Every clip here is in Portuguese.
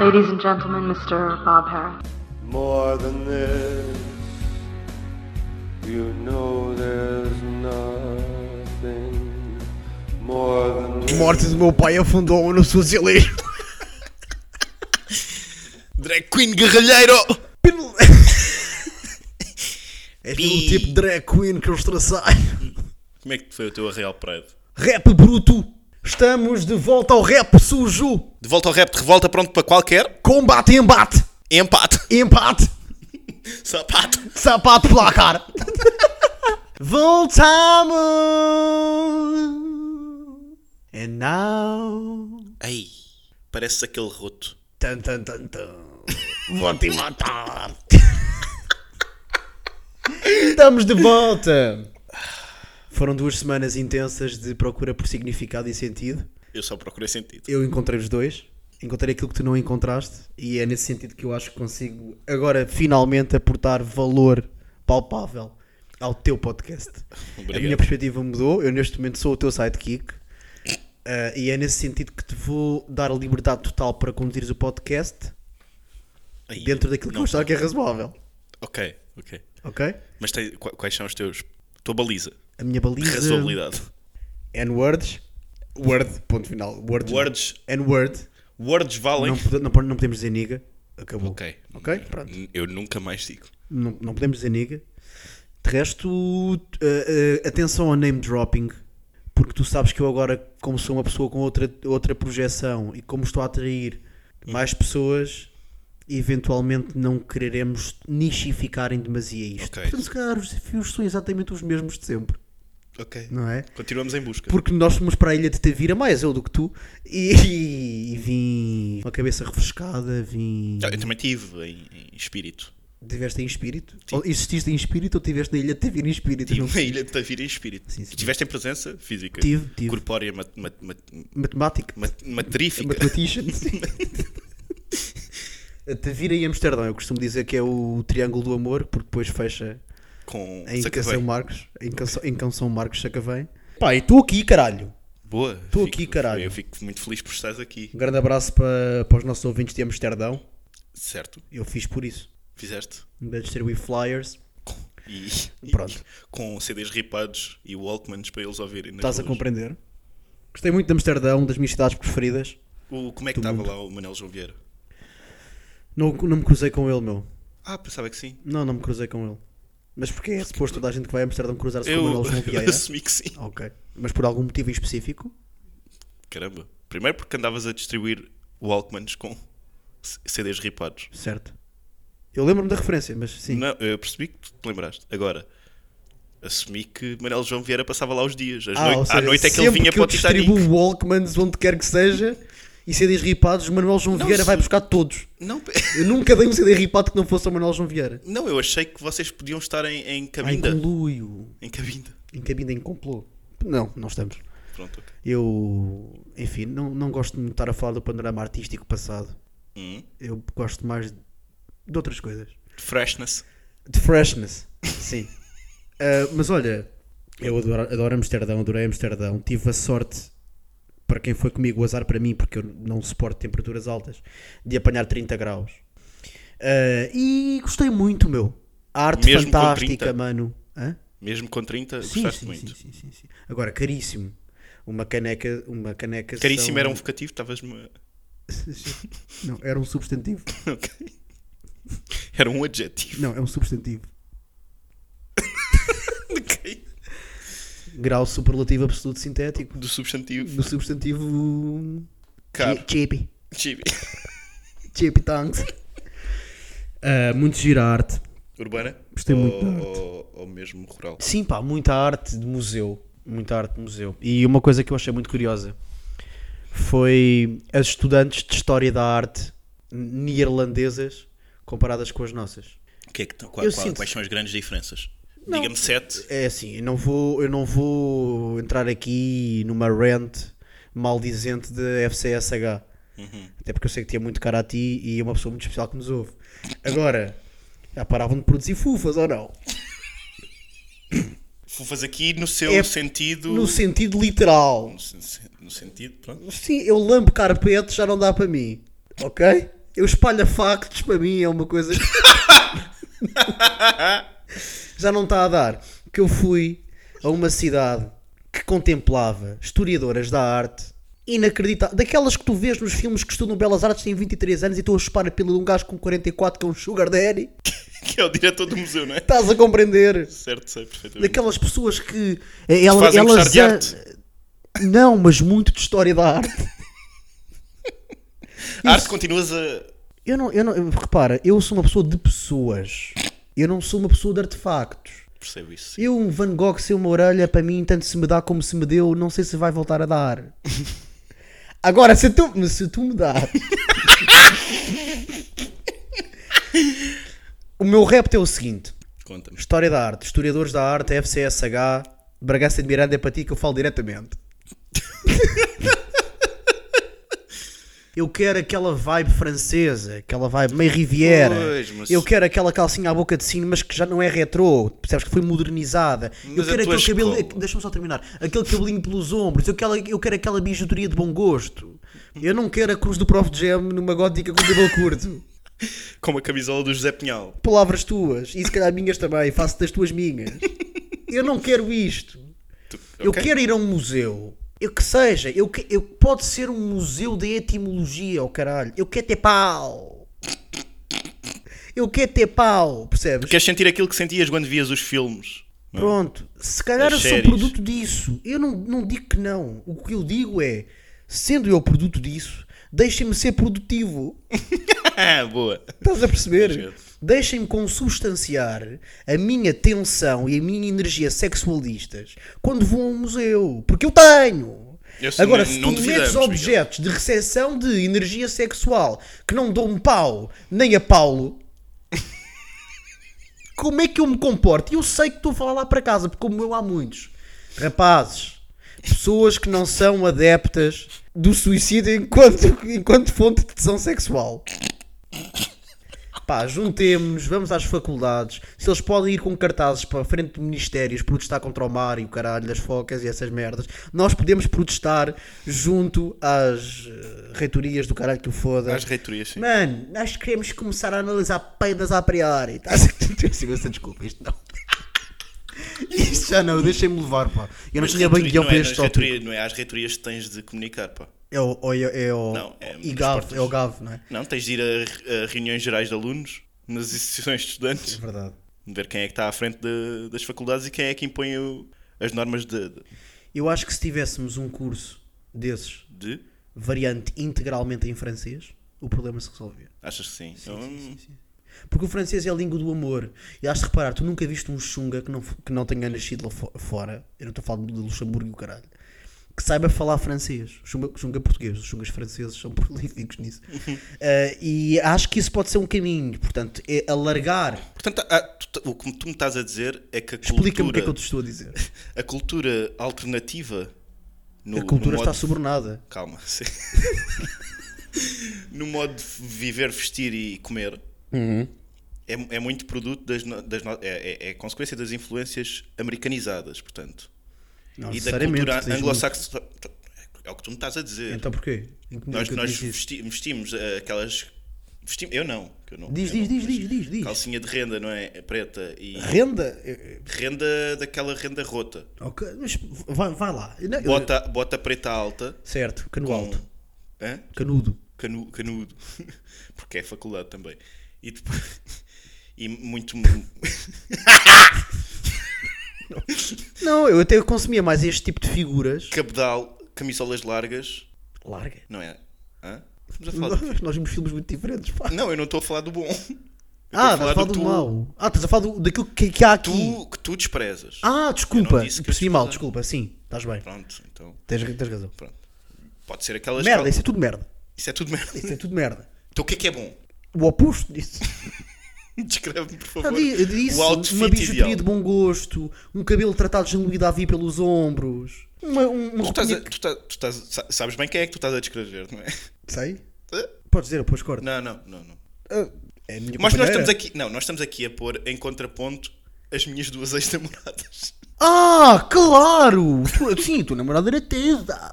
Ladies and gentlemen, Mr. Bob Harris. More than this, you know there's nothing more than Morte do meu pai afundou no socialismo. Drag Queen Guerrilheiro! És um tipo drag queen que eu estraçai. Como é que foi o teu Real Pride? Rap bruto. Estamos de volta ao rap sujo. De volta ao rap de revolta, pronto para qualquer Combate, embate. empate. Empate. Sapato. Sapato placar. Voltamos. And now. Ei, parece aquele roto. Tan, tan, tan, tan. Vou-te matar. Estamos de volta. Foram duas semanas intensas de procura por significado e sentido. Eu só procurei sentido. Eu encontrei os dois. Encontrei aquilo que tu não encontraste. E é nesse sentido que eu acho que consigo agora finalmente aportar valor palpável ao teu podcast. Obrigado. A minha perspectiva mudou. Eu neste momento sou o teu sidekick. Ah, e é nesse sentido que te vou dar a liberdade total para conduzires o podcast Ei, dentro daquilo que eu achar que é razoável. Ok, ok. Ok? Mas tem- qu- quais são os teus. Tua baliza? A minha baliza. Razoabilidade. N-words. Word, ponto final. Words. Words. N-word. Words valem. Não, não, não podemos dizer nigga. Acabou. Ok. Ok? Pronto. Eu nunca mais digo. Não, não podemos dizer nigga. De resto, uh, uh, atenção ao name dropping. Porque tu sabes que eu agora, como sou uma pessoa com outra, outra projeção e como estou a atrair mais pessoas, eventualmente não quereremos nichificar em demasia isto. Ok. Portanto, se calhar os desafios são exatamente os mesmos de sempre. Ok. Não é? Continuamos em busca. Porque nós fomos para a ilha de Tavira, mais eu do que tu, e, e vim com a cabeça refrescada, vim. Ah, Eu também tive em, em espírito. Tiveste em espírito? Ou exististe em espírito ou tiveste na ilha de Tavira em espírito? Tive na ilha de Tavira em espírito. Sim, sim. Tiveste em presença física? Tive, tive. Corpórea, mat, mat, mat, Matemática. mat- matrífica. Matematician. A Tavira e Amsterdão, eu costumo dizer que é o triângulo do amor, porque depois fecha Com em Sacavém. Canção Marcos, em Canção, em Canção Marcos Sacavém. Pá, e estou aqui, caralho. Boa. Fico- aqui, caralho. Eu fico muito feliz por estares aqui. Um grande abraço para, para os nossos ouvintes de Amsterdão. Certo? Eu fiz por isso. Fizeste? Ainda distribuí flyers. E, e- Pronto. com CDs ripados e Walkmans para eles ouvirem. Estás a compreender? Gostei muito de Amsterdão, das minhas cidades preferidas. O, como é que estava lá o Manel João Vieira? Não, não me cruzei com ele, meu. Ah, pensava que sim. Não, não me cruzei com ele. Mas porquê é suposto toda a gente que vai a Amsterdão cruzar-se com o Eu, Manuel João eu Vieira? assumi que sim. ok. Mas por algum motivo em específico? Caramba. Primeiro porque andavas a distribuir Walkmans com CDs ripados. Certo. Eu lembro-me da referência, mas sim. Não, eu percebi que tu te lembraste. Agora, assumi que Manel João Vieira passava lá os dias. Às Ah, noi- ou seja, à noite é que ele vinha que para eu o Titanic. distribuo Walkmans onde quer que seja e CDs ripados, Manuel João Não, Vieira vai buscar todos. Não, Eu nunca dei um CD ripado que não fosse o Manuel João Vieira. não, eu achei que vocês podiam estar em, em Ah, em cabinda. conluio. em cabinda. Em cabinda em complô. Não, não estamos. Pronto, ok. Eu, enfim, não, não gosto de estar a falar do panorama artístico passado. Hum. Eu gosto mais de outras coisas. Freshness. De freshness, sim. Ah, mas olha, eu adoro, adoro Amsterdão, adorei Amsterdão. Tive a sorte, para quem foi comigo, o azar para mim, porque eu não suporto temperaturas altas, de apanhar 30 graus. Ah, e gostei muito, meu. A arte Mesmo fantástica, 30? mano. Hã? Mesmo com 30, Sim, gostaste sim, muito. sim, sim, sim. Agora, caríssimo. Uma caneca, uma caneca Caríssimo são- era um vocativo, estavas-me. Não, era um substantivo. Ok. Era um adjetivo. Não, é um substantivo. Grau superlativo absoluto sintético. Do substantivo. Do substantivo. Caro. Chippy. Chibi. Chippy tongues. Ah, muito gira arte. Urbana? Gostei ou, muito da arte. Ou, ou mesmo rural? Sim, pá, muita arte de museu. Muita arte de museu. E uma coisa que eu achei muito curiosa foi as estudantes de História da Arte neerlandesas comparadas com as nossas. Que é que, qual- qual- sinto- quais são as grandes diferenças? Diga-me sete. É assim, eu não vou, eu não vou entrar aqui numa rant maldizente de FCSH. Até porque eu sei que tinha muito cara a ti e é uma pessoa muito especial que nos ouve. Agora, já paravam de produzir fufas ou não? Fufas aqui no seu É sentido. No sentido literal. no no sentido, pronto. Sim, eu lambo carpete, já não dá para mim. Ok? Eu espalho factos para mim é uma coisa já não está a dar. Que eu fui a uma cidade que contemplava historiadoras da arte inacreditável. Daquelas que tu vês nos filmes que estudam Belas Artes têm 23 anos e estão a chupar a pila de um gajo com 44 que é um sugar daddy. Que é o diretor do museu, não é? Estás a compreender? Certo, sei perfeitamente. Daquelas pessoas que eh, ela, fazem elas de arte. Não, mas muito de história da arte. A arte continuas a. Eu não, eu não, repara, eu sou uma pessoa de pessoas. Eu não sou uma pessoa de artefactos. Percebo isso. sim. Eu, um Van Gogh sem uma orelha, para mim, tanto se me dá como se me deu, não sei se vai voltar a dar. Agora, se tu, se tu me dás. o meu repto é o seguinte: Conta-me. História da arte, historiadores da arte, FCSH, Bragança de Miranda é para ti que eu falo diretamente. Eu quero aquela vibe francesa, aquela vibe meio Riviera. Pois, mas- Eu quero aquela calcinha à boca de sino, mas que já não é retrô. Percebes que foi modernizada. eu Mas a quero aquele cabelo. Deixa-me só terminar. Aquele cabelinho pelos ombros. Eu quero, eu quero aquela bijuteria de bom gosto. Eu não quero a cruz do Prof. Jam numa gótica com cabelo curto. Como a camisola do José Pinhal. Palavras tuas. E se calhar minhas também. Faço das tuas minhas. Eu não quero isto. Tu- Eu ok? quero ir a um museu. Eu que seja. Eu, que- eu, pode ser um museu de etimologia, oh caralho. Eu quero ter pau. Eu quero ter pau, percebes? Queres sentir aquilo que sentias quando vias os filmes? é? Pronto. Se calhar As eu sou séries. produto disso. Eu não, não digo que não. O que eu digo é, sendo eu produto disso, deixem-me ser produtivo. Boa. Estás a perceber? Deixem-me consubstanciar a minha tensão e a minha energia sexualistas quando vou a um museu. Porque eu tenho. Eu sei, Agora, se tu metes objetos de recepção de energia sexual que não dão um pau nem a Paulo, como é que eu me comporto? E eu sei que estou a falar lá para casa, porque como eu há muitos rapazes, pessoas que não são adeptas do suicídio enquanto, enquanto fonte de tesão sexual. Pá, juntemos-nos, vamos às faculdades. Se eles podem ir com cartazes para a frente de ministérios protestar contra o mar e o caralho das focas e essas merdas, nós podemos protestar junto às eh, reitorias do caralho que o foda. Às reitorias, sim. Mano, nós queremos começar a analisar peidas a priori. Tá? Imensa desculpa, isto não. Isto já não, deixem-me levar, pá. Eu não Mas tinha bem guião para é este tópico. Não é às reitorias que tens de comunicar, pá. É o, é, o- é o Não, é IGAV, nos é o GAV, não é? Não, tens de ir a, a reuniões gerais de alunos, nas instituições de É estudantes, verdade. ver quem é que está à frente de- das faculdades e quem é que impõe o- as normas de, de- Eu acho que se tivéssemos um curso desses, de- variante integralmente em francês, o problema se resolvia. Achas que sim? Então, Porque o francês é a língua do amor. E has de reparar, tu nunca viste um chunga que não, que não tenha nascido lá fo- fora. Eu não estou a falar de Luxemburgo e o caralho. Que saiba falar francês. Chunga, chunga português. Os chungas franceses são prolíficos nisso. Ah, e acho que isso pode ser um caminho. Portanto, é alargar. Portanto, ah, tu- o que tu me estás a dizer é que a Explica-me o que é cultura, que eu te estou a dizer. a cultura alternativa no, a cultura no está modo- subornada. Calma. sim. no modo de viver, vestir e comer Uhum. é, é muito produto das, das é, é- é consequência das influências americanizadas, portanto. Não e da cultura anglo-saxónica. É o que tu me estás a dizer. Então porquê? Nós eu nós vesti- vestimos eh, aquelas. Vestimos, eu não. eu não Diz, eu diz, não, diz, diz, diz, diz. Calcinha de renda, não é? É Preta e. Renda? Eh, Renda daquela renda rota. Ok, mas vai, vai lá. Não, eu- Bota, bota preta alta. Certo, cano Com, alto. Hã? Canudo. Canu, canudo. Porque é faculdade também. E depois. E muito. Não, eu até consumia mais este tipo de figuras. Cabedal, camisolas largas. Larga. Não é? Hã? Estamos a falar do? Nós, nós vimos filmes muito diferentes, pá. Não, eu não estou a falar do bom. Eu Ah, estás a falar do, tu- mau. Ah, estás a falar do, daquilo que, que há aqui. Tu, que tu desprezas. Ah, desculpa. Percebi mal, desculpa. Sim, estás bem. Pronto, então. Tens, tens razão. Pronto. Pode ser aquelas. Merda, cal- isso é tudo merda. Isso é tudo merda. Isso é tudo merda. Então o que é que é bom? O oposto disso. Descreve-me, por favor. uma bijuteria ideal. de bom gosto, um cabelo tratado de Jean-Louis Davi pelos ombros, uma, um- uma Tu, estás a- tu estás- tu estás- sa- sabes bem quem é que tu estás a descrever, não é? Sei? Ah, Podes dizer, depois corta. Não, não, não, não. Ah, é Mas nós estamos aqui, não, nós estamos aqui a pôr em contraponto as minhas duas ex-namoradas. Ah, claro! Sim, tua namorada era tesa.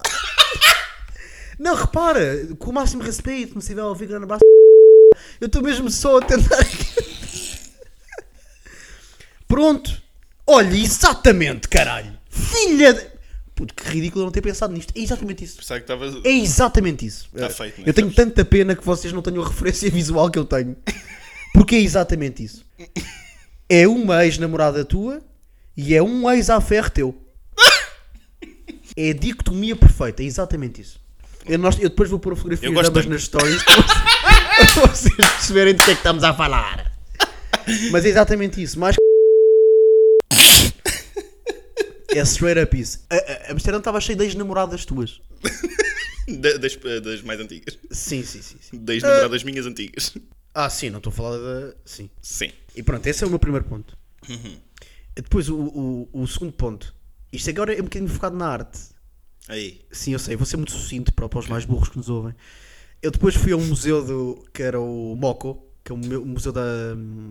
Não, repara, com o máximo respeito, me se tiver a ouvir grande abraço. Eu estou mesmo só a tentar. Pronto. Olha, exatamente, caralho. Filha de. Puto, que ridículo eu não ter pensado nisto. É exatamente isso. Pensava que estava. É exatamente isso. Tá Eh, feito, né? eu tenho tanta pena que vocês não tenham a referência visual que eu tenho. Porque é exatamente isso. É uma ex-namorada tua e é um ex-affair teu. É a dicotomia perfeita, é exatamente isso. Eu, nós- eu depois vou pôr a fotografia de ambas nas stories para vocês perceberem do que é que estamos a falar. Mas é exatamente isso. Mais é straight up isso. A, a, Amsterdão estava cheio de ex-namoradas tuas. Da- Das, das mais antigas. Sim, sim, sim. sim. Das namoradas minhas antigas. Ah, sim, não estou a falar da. Sim. Sim. E pronto, esse é o meu primeiro ponto. Depois, o, o, o segundo ponto. Isto agora é um bocadinho focado na arte. Aí. Sim, eu sei, vou ser muito sucinto para, para os mais burros que nos ouvem. Eu depois fui a um museu do, que era o MOCO, que é o meu- o Museu da,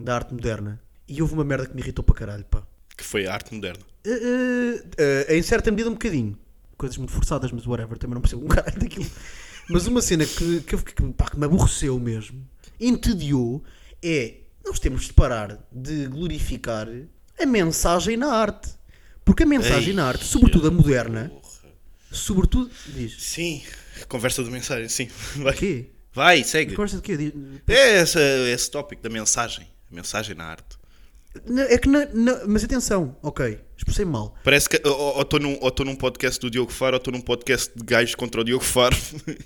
da Arte Moderna, e houve uma merda que me irritou para caralho, pá. Que foi a arte moderna. Eh, eh, eh, em certa medida, um bocadinho. Coisas muito forçadas, mas whatever, também não percebo um caralho daquilo. Mas uma cena que, que, que, pá, que me aborreceu mesmo, entediou, é nós temos de parar de glorificar a mensagem na arte. Porque a mensagem Ei, na arte, sobretudo a moderna, porra. sobretudo. Diz. Sim. Conversa de mensagem, sim. Vai. Quê? Vai, segue. Conversa de quê? Diz- É esse, esse tópico da mensagem. A mensagem na arte. É que na- na- mas atenção, ok, expressei mal. Parece que ou estou num, ou num podcast do Diogo Faro ou estou num podcast de gajos contra o Diogo Faro.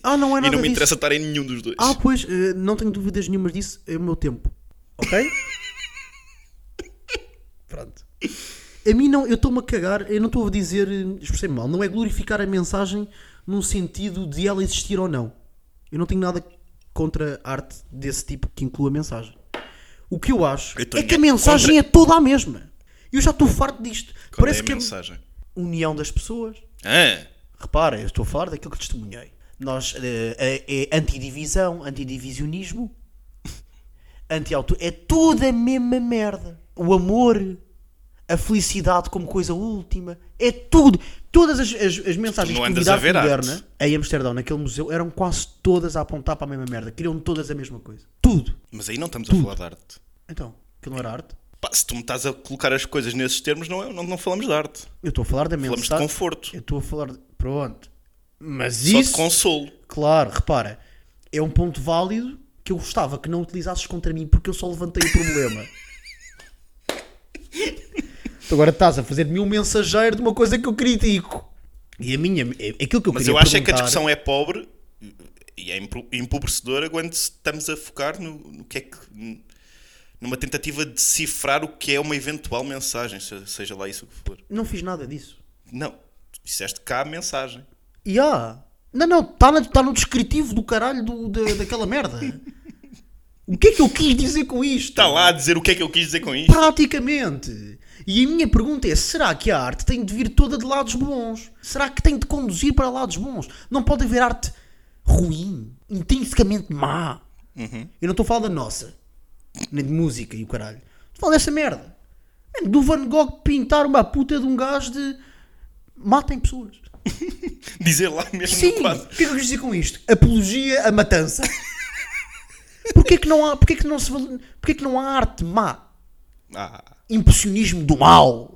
Ah, não é e nada não me disso. interessa estar em nenhum dos dois. Ah, pois, eh, não tenho dúvidas nenhumas disso, é o meu tempo. Ok? Pronto. A mim não, eu estou-me a cagar, eu não estou a dizer, eh, expressei mal, não é glorificar a mensagem num sentido de ela existir ou não. Eu não tenho nada contra arte desse tipo que inclua a mensagem. O que eu acho Eu é que a é mensagem contra- é toda a mesma. Eu já estou farto disto. Qual Parece é a que mensagem? a união das pessoas. Ah, Repara, eu estou a falar daquilo que testemunhei. Nós, eh, é, é antidivisão, antidivisionismo, anti-auto. É tudo a mesma merda. O amor, a felicidade como coisa última, é tudo. Todas as, as, as mensagens de comunidade moderna em Amsterdão, naquele museu, eram quase todas a apontar para a mesma merda. Queriam todas a mesma coisa. Tudo. mas aí não estamos a falar de arte. Então, aquilo não era arte? Pá, se tu me estás a colocar as coisas nesses termos, não, é- não, não falamos de arte. Eu estou a falar da Falamos mensagem. de conforto. Eu estou a falar de... Pronto. Mas Só de isso... consolo. Claro, repara, é um ponto válido que eu gostava que não utilizasses contra mim porque eu só levantei o problema. Tu agora estás a fazer de mim um mensageiro de uma coisa que eu critico. E a minha, é- aquilo que eu Mas eu acho é que a discussão é pobre e é empobrecedora quando estamos a focar no, no que é que. numa tentativa de decifrar o que é uma eventual mensagem, se- seja lá isso o que for. Não fiz nada disso. Não, tu disseste cá a mensagem. E há. Não, não, está tá no descritivo do caralho do- da, daquela merda. O que é que eu quis dizer com isto? Está lá a dizer o que é que eu quis dizer com isto. Praticamente. E a minha pergunta é: será que a arte tem de vir toda de lados bons? Será que tem de conduzir para lados bons? Não pode haver arte ruim, intrinsecamente má. Eu não estou a falar da nossa, nem de música e o caralho. Estou a falar dessa merda. Mano, Do Van Gogh pintar uma puta de um gajo de. Matem pessoas. Dizer lá mesmo Sim, o que é que eu quis dizer com isto? Apologia à matança. Porquê que não há, porquê que não se, porquê que não há arte má? Ah, Impressionismo do mal.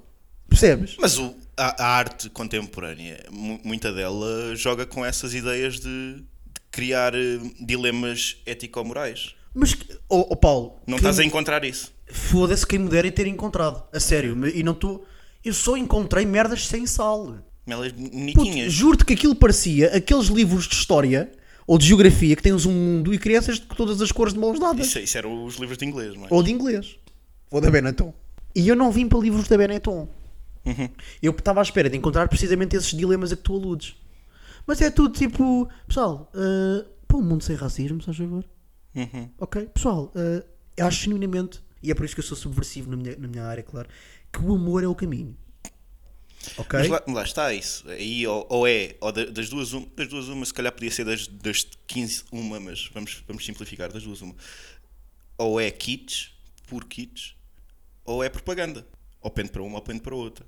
Percebes? mas o- a, a arte contemporânea, mu- muita dela joga com essas ideias de, de criar eh, dilemas ético-morais. Mas, oh, oh Paulo, Não estás a encontrar isso. foda-se quem me dera ter encontrado. A sério, e não estou. Eu só encontrei merdas sem sal. Elas Puto, bonitinhas. Juro-te que aquilo parecia aqueles livros de história ou de geografia que tens um mundo e crianças de todas as cores de mãos dadas. Isso, isso eram os livros de inglês, não é? Ou de inglês. Ou da Benetton. E eu não vim para livros da Benetton. Uhum. Eu estava à espera de encontrar precisamente esses dilemas a que tu aludes. Mas é tudo tipo, pessoal, uh, para um mundo sem racismo, se favor. Uhum. Ok, pessoal, uh, eu acho genuinamente, e é por isso que eu sou subversivo na minha, na minha área, claro, que o amor é o caminho. Ok? Mas lá, lá está isso. Aí ou, ou é, ou da- das duas, um, das duas uma, se calhar podia ser das, das 15 uma, mas vamos, vamos simplificar, das duas uma. Ou é kits, por kits, ou é propaganda. Ou pende para uma ou pende para outra.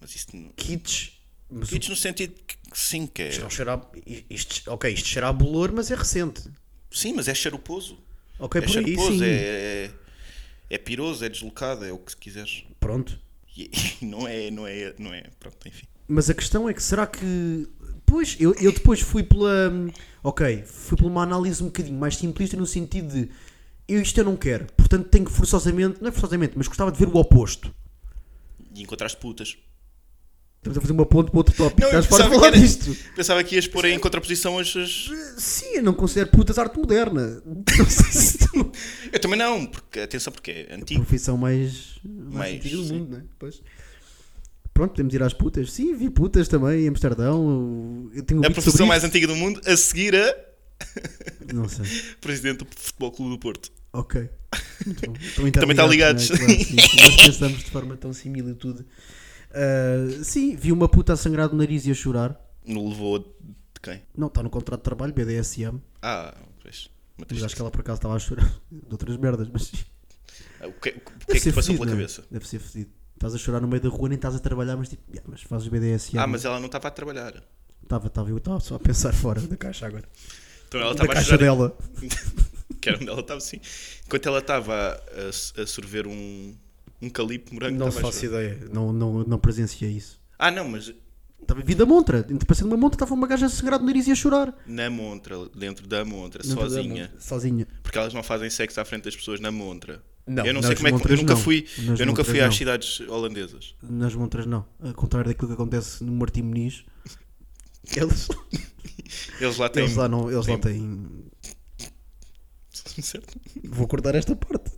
Mas isso não- Kits. Mas o- Kits no sentido que sim, que isto é. não cheira a- isto, ok, isto cheira a bolor, mas é recente. Sim, mas é charuposo. Ok, é por aí charmoso, sim. é, é, é piroso, é deslocado, é o que quiseres. Pronto. E, e não é, não é, não é, pronto, enfim. Mas a questão é que será que. Pois, eu, eu depois fui pela. Ok, fui por uma análise um bocadinho mais simplista no sentido de eu isto eu não quero, portanto tenho que forçosamente, não é forçosamente, mas gostava de ver o oposto. E encontraste putas. Estamos a fazer uma ponte para outro tópico. Não, Estás para pensava falar que era- disto. Pensava que ias pôr em contraposição as, Sim, eu não considero putas arte moderna. Não sei se tu... Eu também não, porque, atenção, porque é antigo. Profissão mais, mais, Mais, antiga do mundo, não é? Pois. Pronto, podemos ir às putas. Sim, vi putas também em Amsterdão. Eu tenho A profissão mais antiga do mundo, a seguir a Não sei. presidente do Futebol Clube do Porto. Ok. Muito bom. Estão Também está ligados. não é? Claro. Nós pensamos de forma tão similitude. Ah, sim, vi uma puta a sangrar do nariz e a chorar. Não levou de quem? Não, está no contrato de trabalho, BDSM. Ah, pois. Mas acho que ela por acaso estava a chorar de outras merdas. Mas Ah, O que, o que é deve que te passou pela não é? cabeça? Deve ser fedido. Estás a chorar no meio da rua, nem estás a trabalhar, mas tipo, "Yeah, mas fazes BDSM. Ah, mas ela não estava a trabalhar. Estava, estava, eu estava só a pensar fora da caixa agora. Então ela estava a caixa chorar. dela. que era onde ela estava assim. Enquanto ela estava a, a sorver um, um calipo morango. Não a faço ideia. Não, não, não presenciei isso. Ah, não, mas Estava vida montra. Entre passando uma montra, estava uma gaja a sangrar do nariz e a chorar. na montra, dentro da montra, Dentro da sozinha. montra. Sozinha. Porque elas não fazem sexo à frente das pessoas na montra. Não, eu não sei como é que. Eu nunca não. fui, Nas eu nunca fui às não. cidades holandesas. Nas montras não. Ao contrário daquilo que acontece no Martim Muniz. Eles, Eles lá têm. eles lá, não, eles lá têm- têm. Certo? Vou cortar esta parte.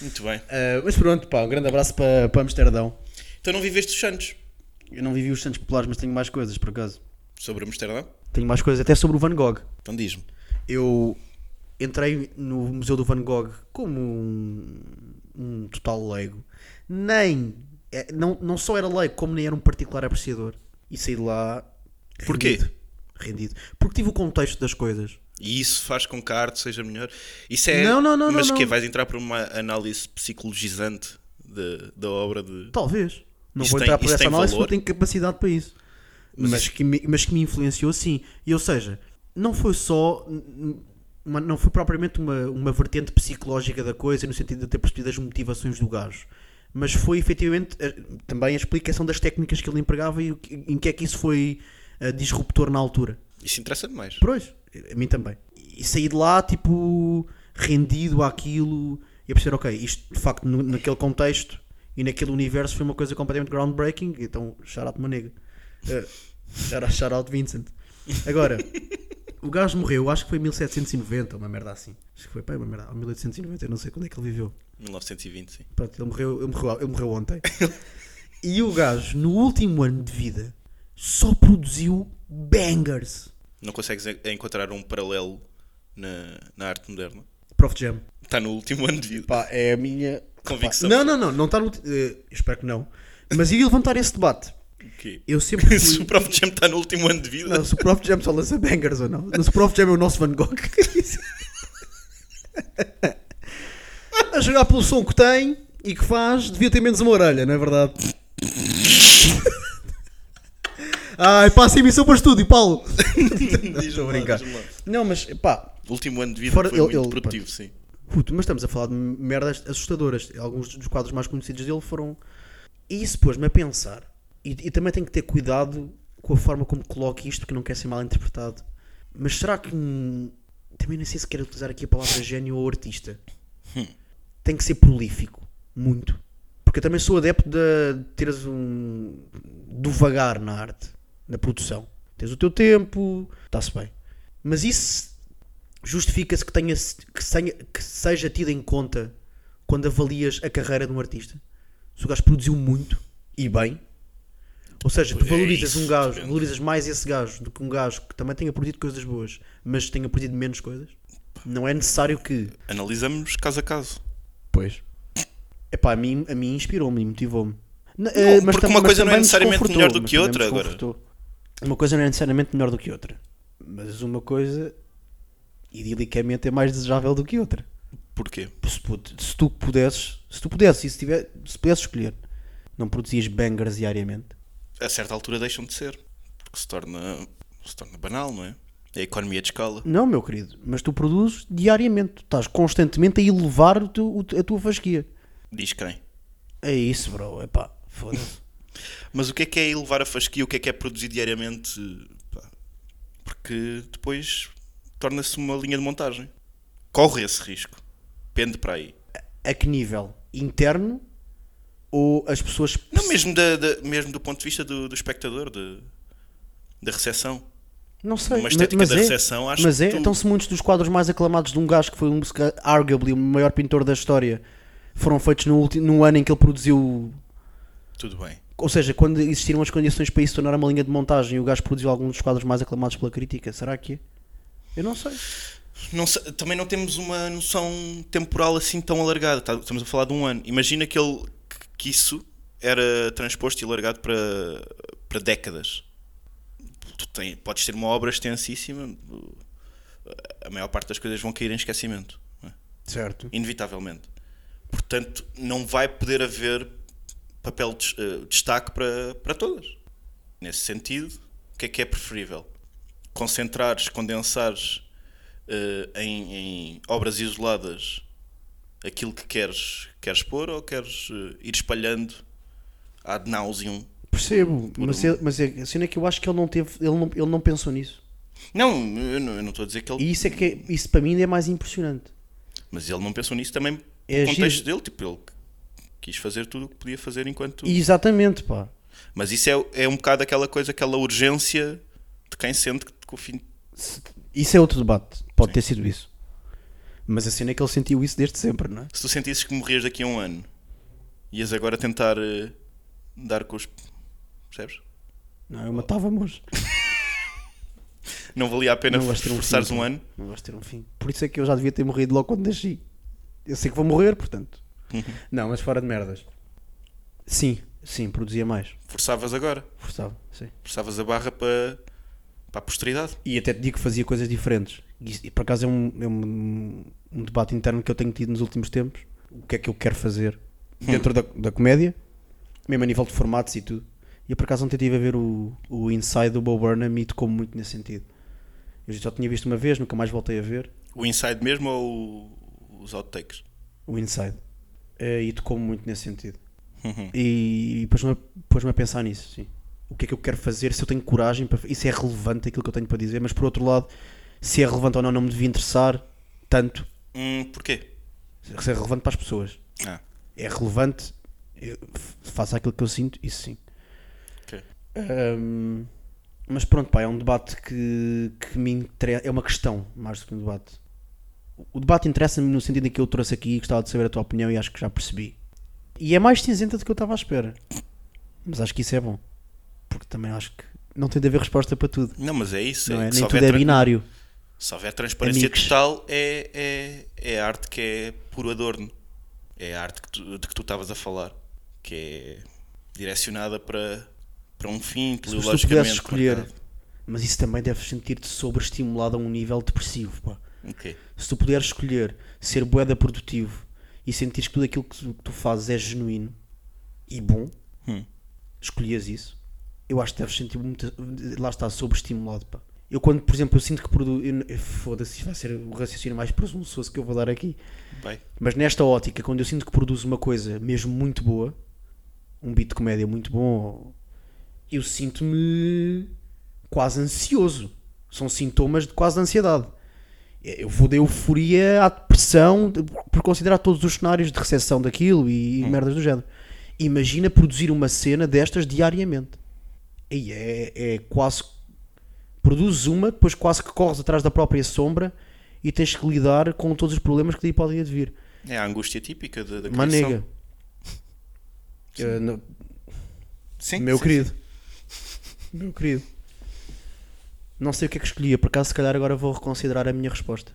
Muito bem. Ah, mas pronto, pá, um grande abraço para, para Amsterdão. Então não viveste os Santos Eu não vivi os Santos Populares, mas tenho mais coisas, por acaso. sobre Amsterdão? Tenho mais coisas, até sobre o Van Gogh. Então diz-me. Eu entrei no Museu do Van Gogh como um, um total leigo. Nem, é, não, não só era leigo, como nem era um particular apreciador. E saí de lá. Porquê? rendido. Rendido. Porque tive o contexto das coisas. E isso faz com que a arte seja melhor? Isso é. Não, não, não, Mas não, que não. vais entrar para uma análise psicologizante de- da obra de. Talvez. Não Isso vou tem- entrar por essa análise valor? porque eu tenho capacidade para isso. Mas Mas, isso- que me, mas que me influenciou sim. E ou seja, não foi só. uma- não foi propriamente uma, uma vertente psicológica da coisa, no sentido de ter percebido as motivações do gajo. Mas foi efetivamente também a explicação das técnicas que ele empregava e em que é que isso foi eh, disruptor na altura. Isso interessa-me mais. Pois, a mim também. E saí de lá, tipo, rendido àquilo e a perceber, ok, isto de facto no- naquele contexto e naquele universo foi uma coisa completamente groundbreaking. Então, shout out Manega. Uh, shout, out, shout out Vincent. Agora, o gajo morreu, acho que foi em 1790, uma merda assim. Acho que foi, pá, uma merda, ou 1890, eu não sei quando é que ele viveu. 1920, sim. Pronto, ele morreu, ele morreu, ele morreu ontem. e o gajo, no último ano de vida, só produziu bangers. Não consegues en- encontrar um paralelo na, na arte moderna? Prof Jam. Está no último ano de vida. Pá, é a minha Convicção. Não, não, não, não está no. eh, espero que não. Mas ia levantar esse debate. O quê? Eu sempre Se o fui. Prof. Jam está no último ano de vida. Não, se o Prof Jam só lança bangers ou não. Se o Prof Jam é o nosso Van Gogh. a jogar pelo som que tem e que faz, devia ter menos uma orelha, não é verdade? Ai, passa a emissão para estúdio, Paulo. Estou a brincar. Não, mas pá, O último ano de vida Fora- foi ele- muito ele- produtivo, sim. Puto, mas estamos a falar de merdas assustadoras. Alguns dos quadros mais conhecidos dele foram. E isso pôs-me a pensar. E, e também tenho que ter cuidado com a forma como coloco isto, porque não quer ser mal interpretado. Mas será que. hum, também nem sei se quero utilizar aqui a palavra gênio ou artista. Tem que ser prolífico. Muito. Porque eu também sou adepto de teres um. do vagar na arte, na produção. Tens o teu tempo, está-se bem. Mas isso justifica-se que, tenha, que, tenha, que seja tido em conta quando avalias a carreira de um artista. Se o gajo produziu muito e bem, ou seja, tu É valorizas isso, um gajo, depende. valorizas mais esse gajo do que um gajo que também tenha produzido coisas boas, mas tenha produzido menos coisas. Não é necessário que. Analisamos caso a caso. Pois. Epá, a mim, a mim inspirou-me e motivou-me. Eh, mas porque uma mas coisa não é necessariamente melhor do que outra, agora. Uma coisa não é necessariamente melhor do que outra. Mas uma coisa, idilicamente, é mais desejável do que outra. Porquê? Se, se tu pudesses, se tu pudesses, se, tiver, se pudesses escolher, não produzias bangers diariamente. A certa altura deixam de ser. Porque se torna, se torna banal, não é? É a economia de escala. Não, meu querido, mas tu produzes diariamente. Tu estás constantemente a elevar o teu- a tua fasquia. Diz quem. É isso, bro. Epá, foda-se. Mas o que é que é elevar a fasquia? O que é que é produzir diariamente? Porque depois torna-se uma linha de montagem. Corre esse risco. Pende para aí. a que nível? Interno ou as pessoas. Não, mesmo, da, da- mesmo do ponto de vista do, do espectador, de- da recepção. Não sei. Uma estética mas da é, recepção, acho Mas é, tu- então se muitos dos quadros mais aclamados de um gajo que foi um, arguably o maior pintor da história foram feitos no, ulti- no ano em que ele produziu. Tudo bem. Ou seja, quando existiram as condições para isso tornar uma linha de montagem e o gajo produziu alguns dos quadros mais aclamados pela crítica, será que é? Eu não sei. Não sei- também não temos uma noção temporal assim tão alargada. Tá- Estamos a falar de um ano. Imagina que, ele, que isso era transposto e alargado para, para décadas. Tu tem, podes ter uma obra extensíssima, a maior parte das coisas vão cair em esquecimento. é? Certo. Inevitavelmente. Portanto, não vai poder haver papel de eh, destaque para, para todas. Nesse sentido, o que é que é preferível? Concentrares, condensares eh, em, em obras isoladas aquilo que queres, queres pôr ou queres eh, ir espalhando ad nauseum? Percebo, mas, é, mas é, a cena é que eu acho que ele não teve, ele não, ele não pensou nisso. Não, eu não estou a dizer que ele. E isso é que é- isso para mim ainda é mais impressionante. Mas ele não pensou nisso também É no contexto dele. Tipo, ele quis fazer tudo o que podia fazer enquanto. Exatamente, pá. Mas isso é, é um bocado aquela coisa, aquela urgência de quem sente que, que o fim. Isso é outro debate. Pode ter sido isso. Mas a cena é que ele sentiu isso desde sempre, não é? Se tu sentisses que morrias daqui a um ano, ias agora tentar eh, dar com os. Percebes? Não, eu matava-me hoje. Não valia a pena Não ter um forçares fim, um ano. Não vais ter um fim. Por isso é que eu já devia ter morrido logo quando nasci. Eu sei que vou morrer, portanto. Não, mas fora de merdas. Sim, sim, produzia mais. Forçavas agora. Forçava, sim. Forçavas a barra para, para a posteridade. E até te digo que fazia coisas diferentes. E, e por acaso é, um, é um, um debate interno que eu tenho tido nos últimos tempos. O que é que eu quero fazer dentro da, da comédia, mesmo a nível de formatos e tudo. E eu por acaso ontem estive a ver o, o Inside do Bo Burnham e tocou muito nesse sentido. Eu já tinha visto uma vez, nunca mais voltei a ver. O inside mesmo ou o- os outtakes? O Inside. Eh, e tocou muito nesse sentido. Uhum. E, e pôs-me a, pôs-me a pensar nisso, sim. O que é que eu quero fazer, se eu tenho coragem para. Isso é relevante aquilo que eu tenho para dizer, mas por outro lado, se é relevante ou não, não me devia interessar tanto. Hum, porquê? Se é relevante para as pessoas. Ah, É relevante, eu f- faço aquilo que eu sinto, isso sim. Ahm, mas pronto, pá, é um debate que, que me interessa. É uma questão, mais do que um debate. O debate interessa-me no sentido em que eu trouxe aqui e gostava de saber a tua opinião e acho que já percebi. E é mais cinzenta do que eu estava à espera. Mas acho que isso é bom. Porque também acho que não tem de haver resposta para tudo. Não, mas é isso. É é? Nem tudo é binário. se houver transparência Amigos. total, é, é, é arte que é puro adorno. É a arte que tu- de que tu estavas a falar. Que é direcionada para, para um fim, Se tu teleologicamente. escolher. marcado. Mas isso também deves sentir-te sobreestimulado a um nível depressivo. Pá. Ok. Se tu puderes escolher ser boeda produtivo e sentires que tudo aquilo que tu, que tu fazes é genuíno e bom, Hum. escolhias isso, eu acho que deves sentir muito. Lá está, sobreestimulado. Pá. Eu, quando, por exemplo, eu sinto que produzo. Foda-se, vai ser o raciocínio mais presunçoso que eu vou dar aqui. Vai. Mas nesta ótica, quando eu sinto que produzo uma coisa mesmo muito boa, um beat de comédia muito bom, eu sinto-me quase ansioso. São sintomas de quase de ansiedade. Eu vou da euforia à depressão de- por considerar todos os cenários de recepção daquilo e merdas do género. Imagina produzir uma cena destas diariamente. E é, é quase. Produzes uma, depois quase que corres atrás da própria sombra e tens que lidar com todos os problemas que daí podem advir. É a angústia típica da, da criação. Manega. Eh, não- Sim, meu sim, querido. Meu querido. Não sei o que é que escolhia, por acaso se calhar agora vou reconsiderar a minha resposta.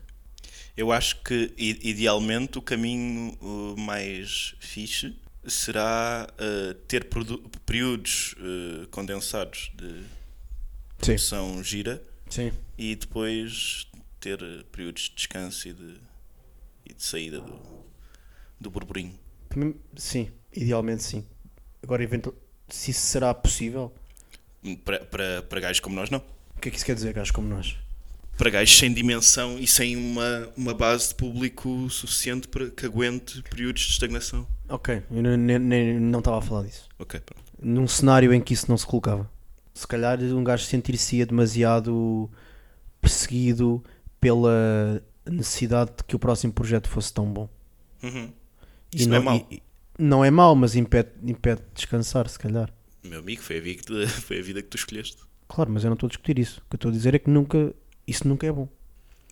Eu acho que idealmente o caminho uh, mais fixe será uh, ter períodos uh, condensados de produção gira Sim. e depois ter uh, períodos de descanso e de, e de saída do, do burburinho. Sim, idealmente sim. Agora, eventual... se isso será possível, Para, para, para gajos como nós, não. O que é que isso quer dizer, gajos como nós? para gajos sem dimensão e sem uma, uma base de público suficiente para que aguente períodos de estagnação. Ok, eu nem- nem- nem- não estava a falar disso. Ok, pronto. Num cenário em que isso não se colocava. Se calhar um gajo sentir-se demasiado perseguido pela necessidade de que o próximo projeto fosse tão bom. Uhum. Isso não, é mau. e- não é mau, mas impede, impede de descansar, se calhar. Meu amigo, foi a, vida que tu, foi a vida que tu escolheste. Claro, mas eu não estou a discutir isso. O que eu estou a dizer é que nunca, isso nunca é bom.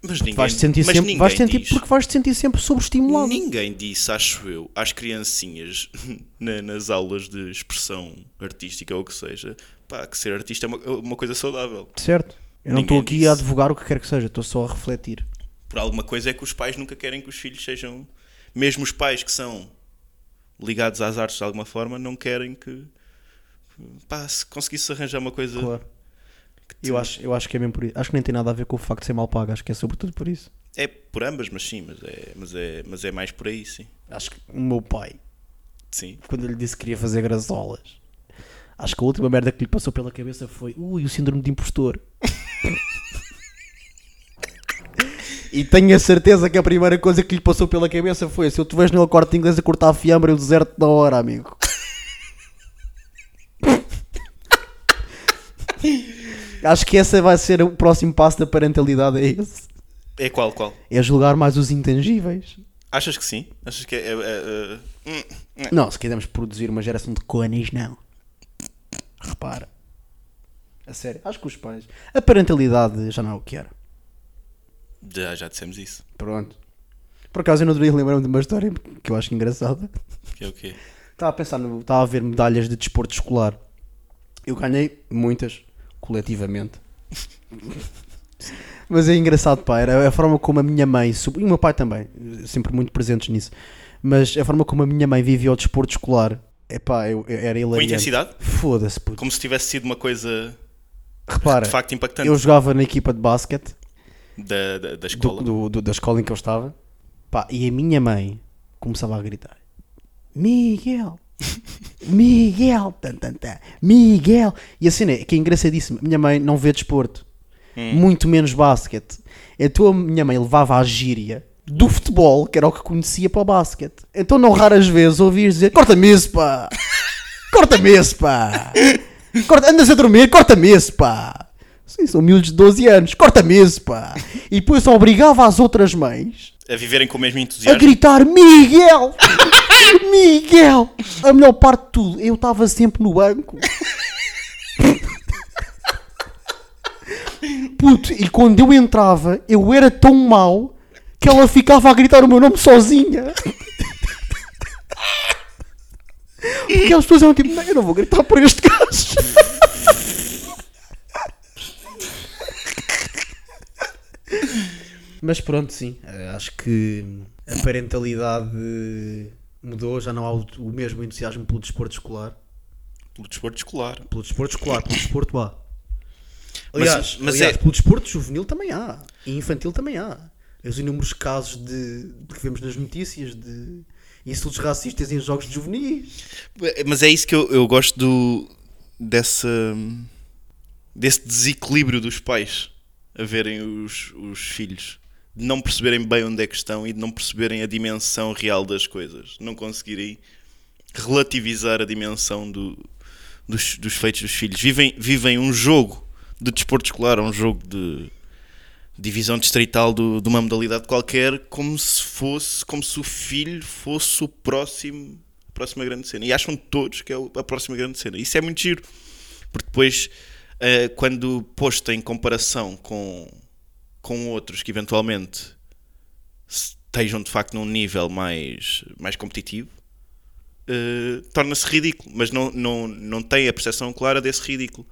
Mas ninguém, vais-te sentir mas sempre, ninguém vais sentir, diz. porque vais-te sentir sempre sobreestimulado. Ninguém disse, acho eu, às criancinhas na- nas aulas de expressão artística ou o que seja, pá, que ser artista é uma, uma coisa saudável. Certo? Eu não estou aqui disse. a advogar o que quer que seja, estou só a refletir. Por alguma coisa é que os pais nunca querem que os filhos sejam. Mesmo os pais que são ligados às artes de alguma forma, não querem que. Pá, se conseguisse arranjar uma coisa. Claro. Eu acho, eu acho que é mesmo por isso. Acho que nem tem nada a ver com o facto de ser mal pago, acho que é sobretudo por isso. É por ambas, mas sim, mas é, mas é, mas é mais por aí, sim. Acho que o meu pai, Sim. quando eu lhe disse que queria fazer graçolas, acho que a última merda que lhe passou pela cabeça foi ui, o síndrome de impostor. e tenho a certeza que a primeira coisa que lhe passou pela cabeça foi se eu te vejo no corte inglês a cortar a fiambre, eu deserto da hora, amigo. Acho que esse vai ser o próximo passo da parentalidade, é esse. É qual, qual? É julgar mais os intangíveis. Achas que sim? Achas que é. é- é- é- hum, hum. Não, se quisermos produzir uma geração de cones, não. Repara. A sério, acho que os pais. A parentalidade já não é o que era. Já, já dissemos isso. Pronto. Por acaso eu não deveria lembrar-me de uma história que eu acho engraçada. Que é o quê? Estava a pensar, no, estava a ver medalhas de desporto escolar. Eu ganhei muitas, coletivamente. Mas é engraçado, pá. Era a forma como a minha mãe, e o meu pai também, sempre muito presentes nisso. Mas a forma como a minha mãe vivia o desporto escolar, é pá, eu, eu- era hilariante. intensidade? Foda-se, puto. Como se tivesse sido uma coisa Repara, de facto impactante eu jogava na equipa de basquete da, da, da do, escola. do- do- da escola em que eu estava. Pá, e a minha mãe começava a gritar: Miguel, Miguel, tan, tan, tan, Miguel. E a cena é que é engraçadíssima. Minha mãe não vê desporto, muito menos basquete. Então a minha mãe levava a gíria do futebol, que era o que conhecia para o basquete. Então, não raras vezes ouvias dizer: Corta-me isso, pá, corta-me isso, pá, Corta, andas a dormir, corta-me isso, pá. Sim, são miúdos de 12 anos, corta-me isso, pá. E depois obrigava as outras mães A viverem com o mesmo a entusiasmo. gritar Miguel! Miguel! A melhor parte de tudo, eu estava sempre no banco. Puto, e quando eu entrava, eu era tão mau que ela ficava a gritar o meu nome sozinha. Porque as pessoas eram tipo, não, eu não vou gritar por este gajo. Mas pronto, sim. eh, Acho que a parentalidade mudou, já não há o, o mesmo entusiasmo pelo desporto escolar. Pelo desporto escolar. Pelo desporto escolar, pelo desporto há. Mas- Aliás, mas aliás é- pelo desporto juvenil também há. E infantil também há. Os inúmeros casos de, de que vemos nas notícias de insultos racistas em jogos de juvenis. Mas é isso que eu, eu gosto do, dessa, desse desequilíbrio dos pais a verem os, os filhos. De não perceberem bem onde é que estão e de não perceberem a dimensão real das coisas. Não conseguirem relativizar a dimensão do, dos, dos feitos dos filhos. Vivem, vivem um jogo de desporto escolar, um jogo de divisão distrital do- de uma modalidade qualquer, como se fosse, como se o filho fosse o próximo, a próxima grande cena. E acham todos que é a próxima grande cena. Isso é muito giro, porque depois, eh, quando posto em comparação com, com outros que eventualmente estejam de facto num nível mais, mais competitivo, eh, torna-se ridículo, mas não, não, não tem a percepção clara desse ridículo.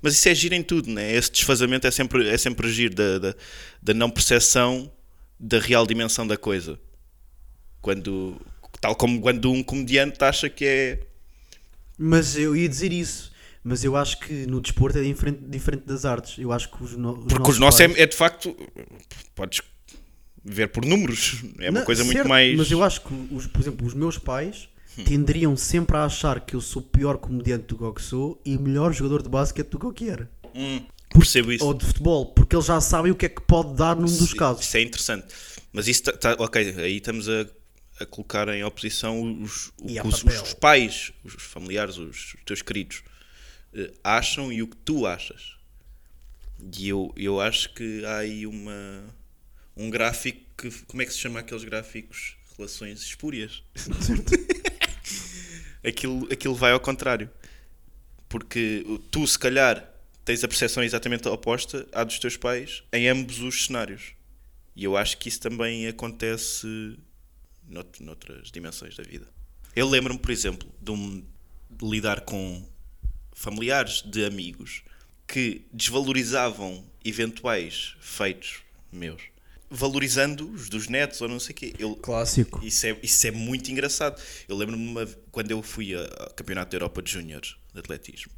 Mas isso é giro em tudo, né? Esse desfazamento é sempre, é sempre giro da, da, da não percepção da real dimensão da coisa. Quando, tal como quando um comediante acha que é. Mas eu ia dizer isso. Mas eu acho que no desporto é diferente, diferente das artes. Eu acho que os, no, os Porque os nossos é, pais- é de facto. Podes ver por números. É uma Não, coisa muito certo, mais. Hum. Mas eu acho que, os, por exemplo, os meus pais tenderiam sempre a achar que eu sou pior comediante do que eu que sou e melhor jogador de basquete do que eu que era. Hum, Percebo isso. Ou de futebol, porque eles já sabem o que é que pode dar num dos casos. Isso é interessante. Mas isso tá, tá- ok, aí estamos a, a colocar em oposição os, o que os, papel. os pais, os familiares, os, teus queridos acham e o que tu achas. E eu, eu acho que há aí uma, um gráfico que. Como é que se chama aqueles gráficos? Relações espúrias. aquilo, aquilo vai ao contrário. Porque tu, se calhar, tens a percepção exatamente oposta à dos teus pais em ambos os cenários. E eu acho que isso também acontece nout- noutras dimensões da vida. Eu lembro-me, por exemplo, de, um, de lidar com familiares de amigos que desvalorizavam eventuais feitos meus, valorizando os dos netos ou não sei o quê. Eu, Clássico. isso é, isso é muito engraçado. Eu lembro-me quando eu fui ao Campeonato da Europa de Júniores de Atletismo.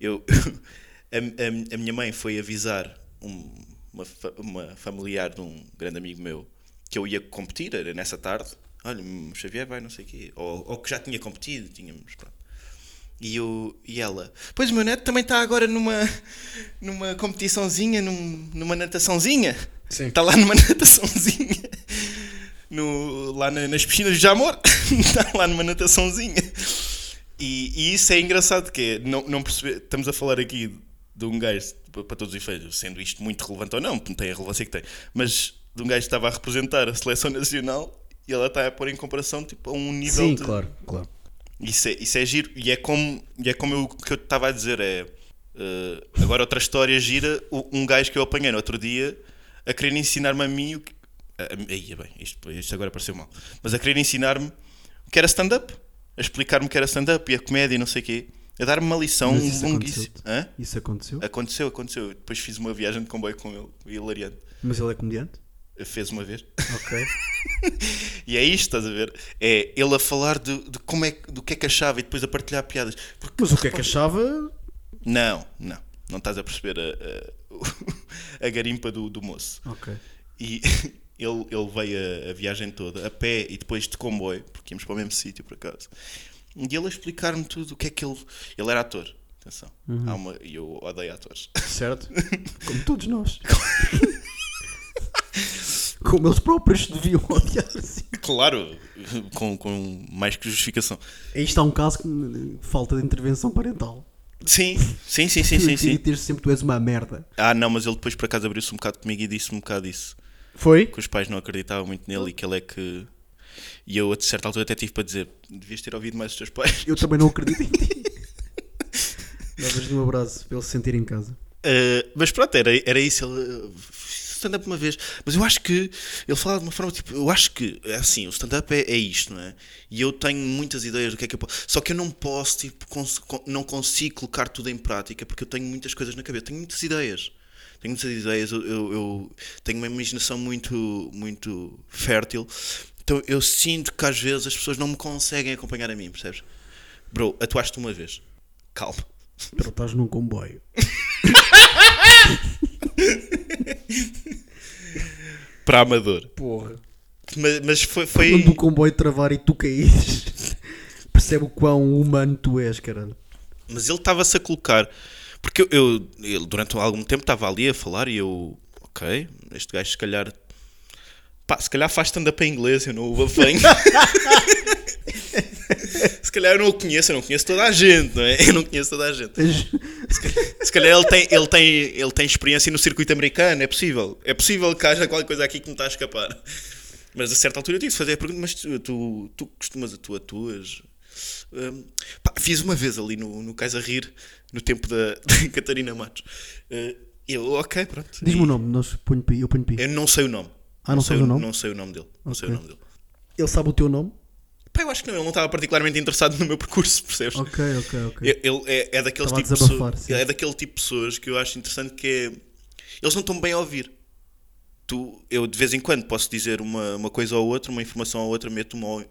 Eu, a, a- a minha mãe foi avisar um- uma, uma familiar de um grande amigo meu que eu ia competir, era nessa tarde. Olha, o Xavier vai, não sei o quê. Ou, ou que já tinha competido, tínhamos. Pronto. E, eu, e ela, pois o meu neto também está agora numa, numa competiçãozinha, num- numa nataçãozinha. Sim. Está lá numa nataçãozinha. No, lá na- nas piscinas de Jamor. Está lá numa nataçãozinha. E, e isso é engraçado, que é, não, não perceber, estamos a falar aqui de um gajo, para para todos os efeitos, sendo isto muito relevante ou não, não tem a relevância que tem, mas de um gajo que estava a representar a seleção nacional e ela está a pôr em comparação tipo, a um nível Sim, de, claro, claro. Isso é, isso é giro. E é como, e é como eu, que eu estava a dizer: é. eh, agora, outra história gira. Um gajo que eu apanhei no outro dia a querer ensinar-me a mim. O que, aí, bem, isto, isto agora pareceu mal. Mas a querer ensinar-me o que era stand-up. A explicar-me o que era stand-up e a comédia e não sei o quê. A dar-me uma lição Mas isso longuíssima. Isso aconteceu? Aconteceu, aconteceu. Depois fiz uma viagem de comboio com ele, hilariante. Mas ele é comediante? Fez uma vez. Ok. E é isto, estás a ver? É ele a falar de, de como é, do que é que achava e depois a partilhar piadas. Porque Mas o que é que achava? Não, não. Não estás a perceber a, a, a garimpa do, do moço. Ok. E ele, ele veio a, a viagem toda, a pé e depois de comboio, porque íamos para o mesmo sítio por acaso. E ele a explicar-me tudo o que é que ele. Ele era ator, atenção. Há uma, e eu odeio atores. Certo? Como todos nós. Como eles próprios deviam odiar assim. claro, com, com mais que justificação. Aí está um caso de falta de intervenção parental. Sim, sim, sim, sim, sim. E sim. ter sempre tu és uma merda. Ah, não, mas ele depois por acaso abriu-se um bocado comigo e disse-me um bocado isso. Foi? que os pais não acreditavam muito nele e que ele é que. E eu, a certa altura, até tive para dizer: devias ter ouvido mais os teus pais. Eu também não acredito em ti. Davas-lhe um abraço para ele se sentir em casa. Uh, mas pronto, era, era isso. Ele stand-up uma vez. Mas eu acho que ele falava de uma forma tipo: eu acho que é assim, o stand-up é, é isto, não é? E eu tenho muitas ideias do que é que eu posso. Só que eu não posso, tipo, cons- con- não consigo colocar tudo em prática porque eu tenho muitas coisas na cabeça, tenho muitas ideias. Tenho muitas ideias, eu, eu- eu tenho uma imaginação muito, muito fértil. Então eu sinto que às vezes as pessoas não me conseguem acompanhar a mim, percebes? Bro, atuaste uma vez. Calma. Pero estás num comboio. Para amador. Porra. Mas, mas foi. foi... Quando o comboio travar e tu caíres, percebe o quão humano tu és, caralho. Mas ele estava-se a colocar. Porque eu, eu- ele durante algum tempo estava ali a falar e eu. Ok, este gajo se calhar. Pá, se calhar faz stand-up em inglês, eu não o apanho. se calhar eu não o conheço, eu não conheço toda a gente, não é? Eu não conheço toda a gente. Se calhar ele tem, ele tem, ele tem experiência no circuito americano, é possível. É possível que haja qualquer coisa aqui que me está a escapar. Mas a certa altura eu tive de fazer a pergunta: mas tu, tu, tu costumas, tu atuas? Hum, pá, fiz uma vez ali no, no Cais a Rir, no tempo da, da Catarina Matos. Uh, eu, ok, pronto. Diz-me o nome, nós ponho pi- eu ponho pi. Eu não sei o nome. Ah, não sei sabes o nome? Não sei o nome dele. Não sei o nome dele. Ele sabe o teu nome? Pá, eu acho que não, ele não estava particularmente interessado no meu percurso, percebes? Ok, ok, ok. Ele é, é a tipo de pessoas, sim. é daquele tipo de pessoas que eu acho interessante que é eles não estão bem a ouvir. Tu, eu de vez em quando posso dizer uma, uma coisa ou outra, uma informação ou outra, meto uma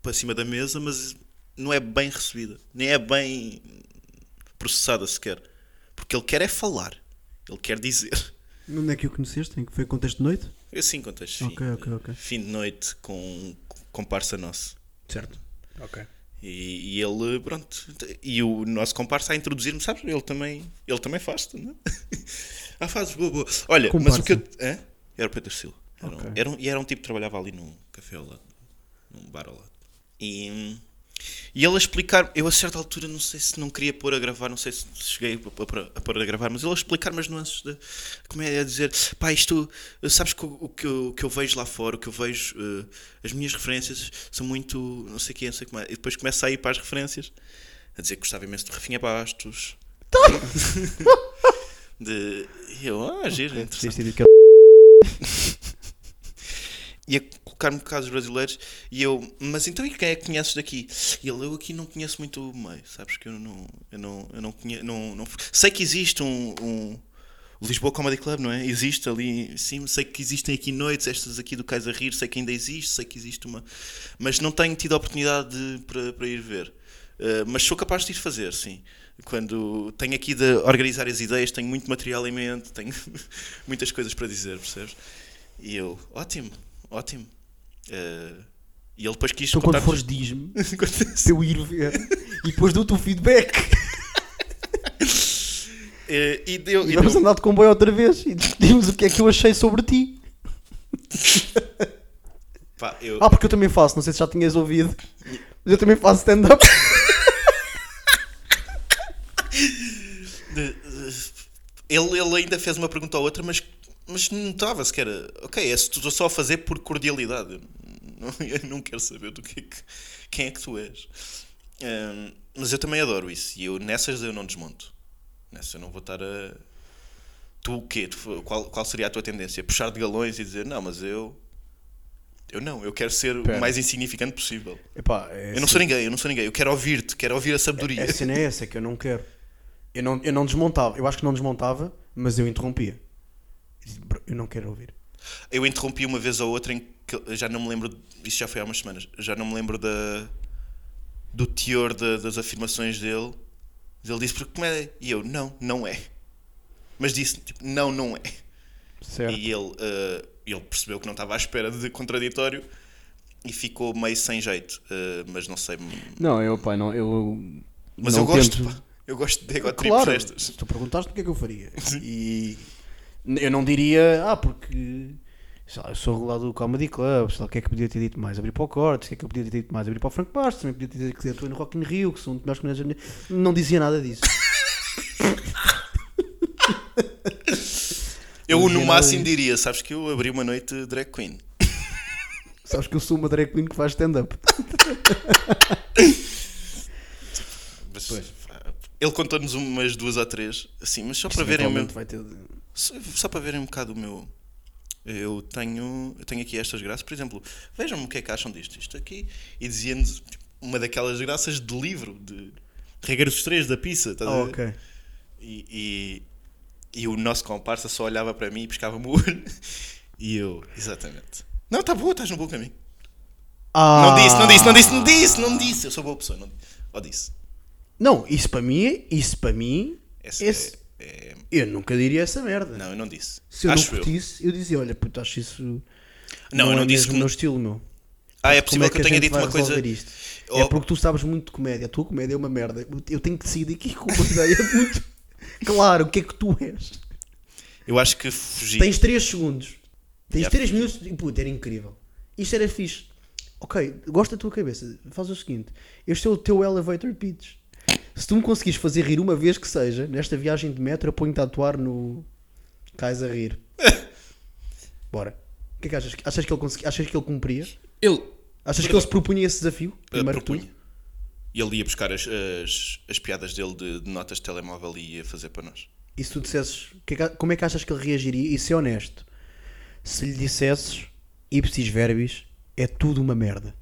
para cima da mesa, mas não é bem recebida, nem é bem processada sequer. Porque ele quer é falar, ele quer dizer. Onde é que o conheceste? Em que foi contexto de noite? Eu assim contexto Ok, ok, ok. Fim de noite com com comparsa nosso. Certo. Ok. E, e ele, pronto, e o nosso comparsa a introduzir-me, sabes? Ele também, ele também faz, não é? ah, fazes, boa, boa. Olha, mas o que eu. Hã? Era o Pedro Silva. Era, um, Ok. era um- e era um tipo que trabalhava ali num café ao lado, num bar ao lado. E, e ele a explicar, eu a certa altura não sei se não queria pôr a gravar, não sei se cheguei a, pôr- a a gravar, mas ele a explicar-me as nuances da comédia, a dizer, pá, isto, sabes que o, o que, eu, o que eu vejo lá fora, o que eu vejo, eh, as minhas referências são muito, não sei o que, não sei como é, e depois começa a ir para as referências, a dizer que gostava imenso de Rafinha Bastos. de, e eu, ah, giro, interessante ia colocar-me casos brasileiros e eu, mas então e quem é que conheces daqui? E ele, eu aqui não conheço muito o meio, sabes que eu não, eu não, eu não conheço, não, não- sei que existe um, um Lisboa Comedy Club, não é? Existe ali, sim, sei que existem aqui noites, estas aqui do Cais a Rir, sei que ainda existe, sei que existe uma, mas não tenho tido a oportunidade de- para, para ir ver. Uh, mas sou capaz de ir fazer, sim. Quando tenho aqui de organizar as ideias, tenho muito material em mente, tenho muitas coisas para dizer, percebes? E eu, ótimo, ótimo. Uh, e ele depois quis Então quando fores diz-me para eu ir ver e depois dou-te o feedback. Eh, e deu, E e vamos deu- andar de comboio outra vez e discutimos o que é que eu achei sobre ti. pá, eu- Ah, porque eu também faço, não sei se já tinhas ouvido, mas eu também faço stand-up. ele, ele ainda fez uma pergunta ou outra, mas, mas notava-se que era ok, é se tu só a fazer por cordialidade. Eu Não, eu não quero saber do que é que, quem é que tu és. Ahm, mas eu também adoro isso. E eu nessas eu não desmonto. Nessas eu não vou estar a. Tu o quê? Tu- qual, qual seria a tua tendência? Puxar de galões e dizer não, mas eu. Eu não, eu quero ser Pera. o mais insignificante possível. Epá, é Eu não sou ninguém, eu não sou ninguém. Eu quero ouvir-te, quero ouvir a sabedoria. A cena é essa, é que eu não quero. Eu não, eu não desmontava, eu acho que não desmontava, mas eu interrompia. Eu disse, "Bro, Eu não quero ouvir. Eu interrompi uma vez ou outra em que eu já não me lembro, isso já foi há umas semanas, já não me lembro da, do teor da- das afirmações dele. Ele disse, porque comédia? E eu, não, não é. Mas disse, tipo, não, não é. Certo. E ele, eh, ele percebeu que não estava à espera de contraditório e ficou meio sem jeito. eh, mas não sei. Não, eu, pá, não, eu. Mas não eu gosto, tento- pá. Eu gosto de ego tripes Claro, destas. se tu perguntaste o que é que eu faria. E eu não diria, ah, porque lá, eu sou regulado do Comedy Club, sei lá, o que é que podia ter dito mais? Abrir para o Cortes, o que é que eu podia ter dito mais? Abrir para o Franco Bastos, também podia ter dito que estou no Rock in Rio, que sou um dos melhores. Não dizia nada disso. Eu, no máximo, diria, sabes que eu abri uma noite drag queen. Sabes que eu sou uma drag queen que faz stand-up. Mas, Ele contou-nos umas duas ou três, assim, mas só para verem o meu. Vai ter. Só, para verem um bocado o meu. Eu tenho, eu tenho aqui estas graças, por exemplo, vejam-me o que é que acham disto, isto aqui, e dizia-nos tipo, uma daquelas graças de livro, de dos Três, da pizza, estás Ah, a ver? ok. E, e, e o nosso comparsa só olhava para mim e piscava-me o olho, e eu, exatamente. Não, está boa, estás no bom caminho. Ah, Não disse, não disse, não disse, não disse, não disse, eu sou boa pessoa, não Ou disse. Não, isso para mim, isso para mim, Esse esse- é- é- eu nunca diria essa merda. não, eu não disse. Se eu Acho não curtisse, eu. dizia, olha, puto, acho isso. Não, eu é não disse mesmo que- o meu estilo, meu. Ah, é possível é que eu tenha dito uma coisa. Isto? Oh. É porque tu sabes muito de comédia. A tua comédia é uma merda. Eu tenho que daqui com uma ideia muito claro. O que é que tu és? Eu acho que fugi. Tens 3 segundos. Tens Yeah. 3 minutos e puto, era incrível. Isto era fixe. Ok, gosto da tua cabeça. Faz o seguinte: este é o teu elevator pitch. Se tu me conseguires fazer rir uma vez que seja, nesta viagem de metro, eu ponho-te a atuar no Cais a rir. Bora. O que é que achas? Achas que ele, consegui... achas que ele cumpria? Ele Achas que ele se propunha esse desafio? Primeiro que tu? propunha. E ele ia buscar as, as, as piadas dele de, de notas de telemóvel e ia fazer para nós. E se tu dissesses, que é que- como é que achas que ele reagiria? E ser honesto, se lhe dissesses, ipsis verbis, é tudo uma merda.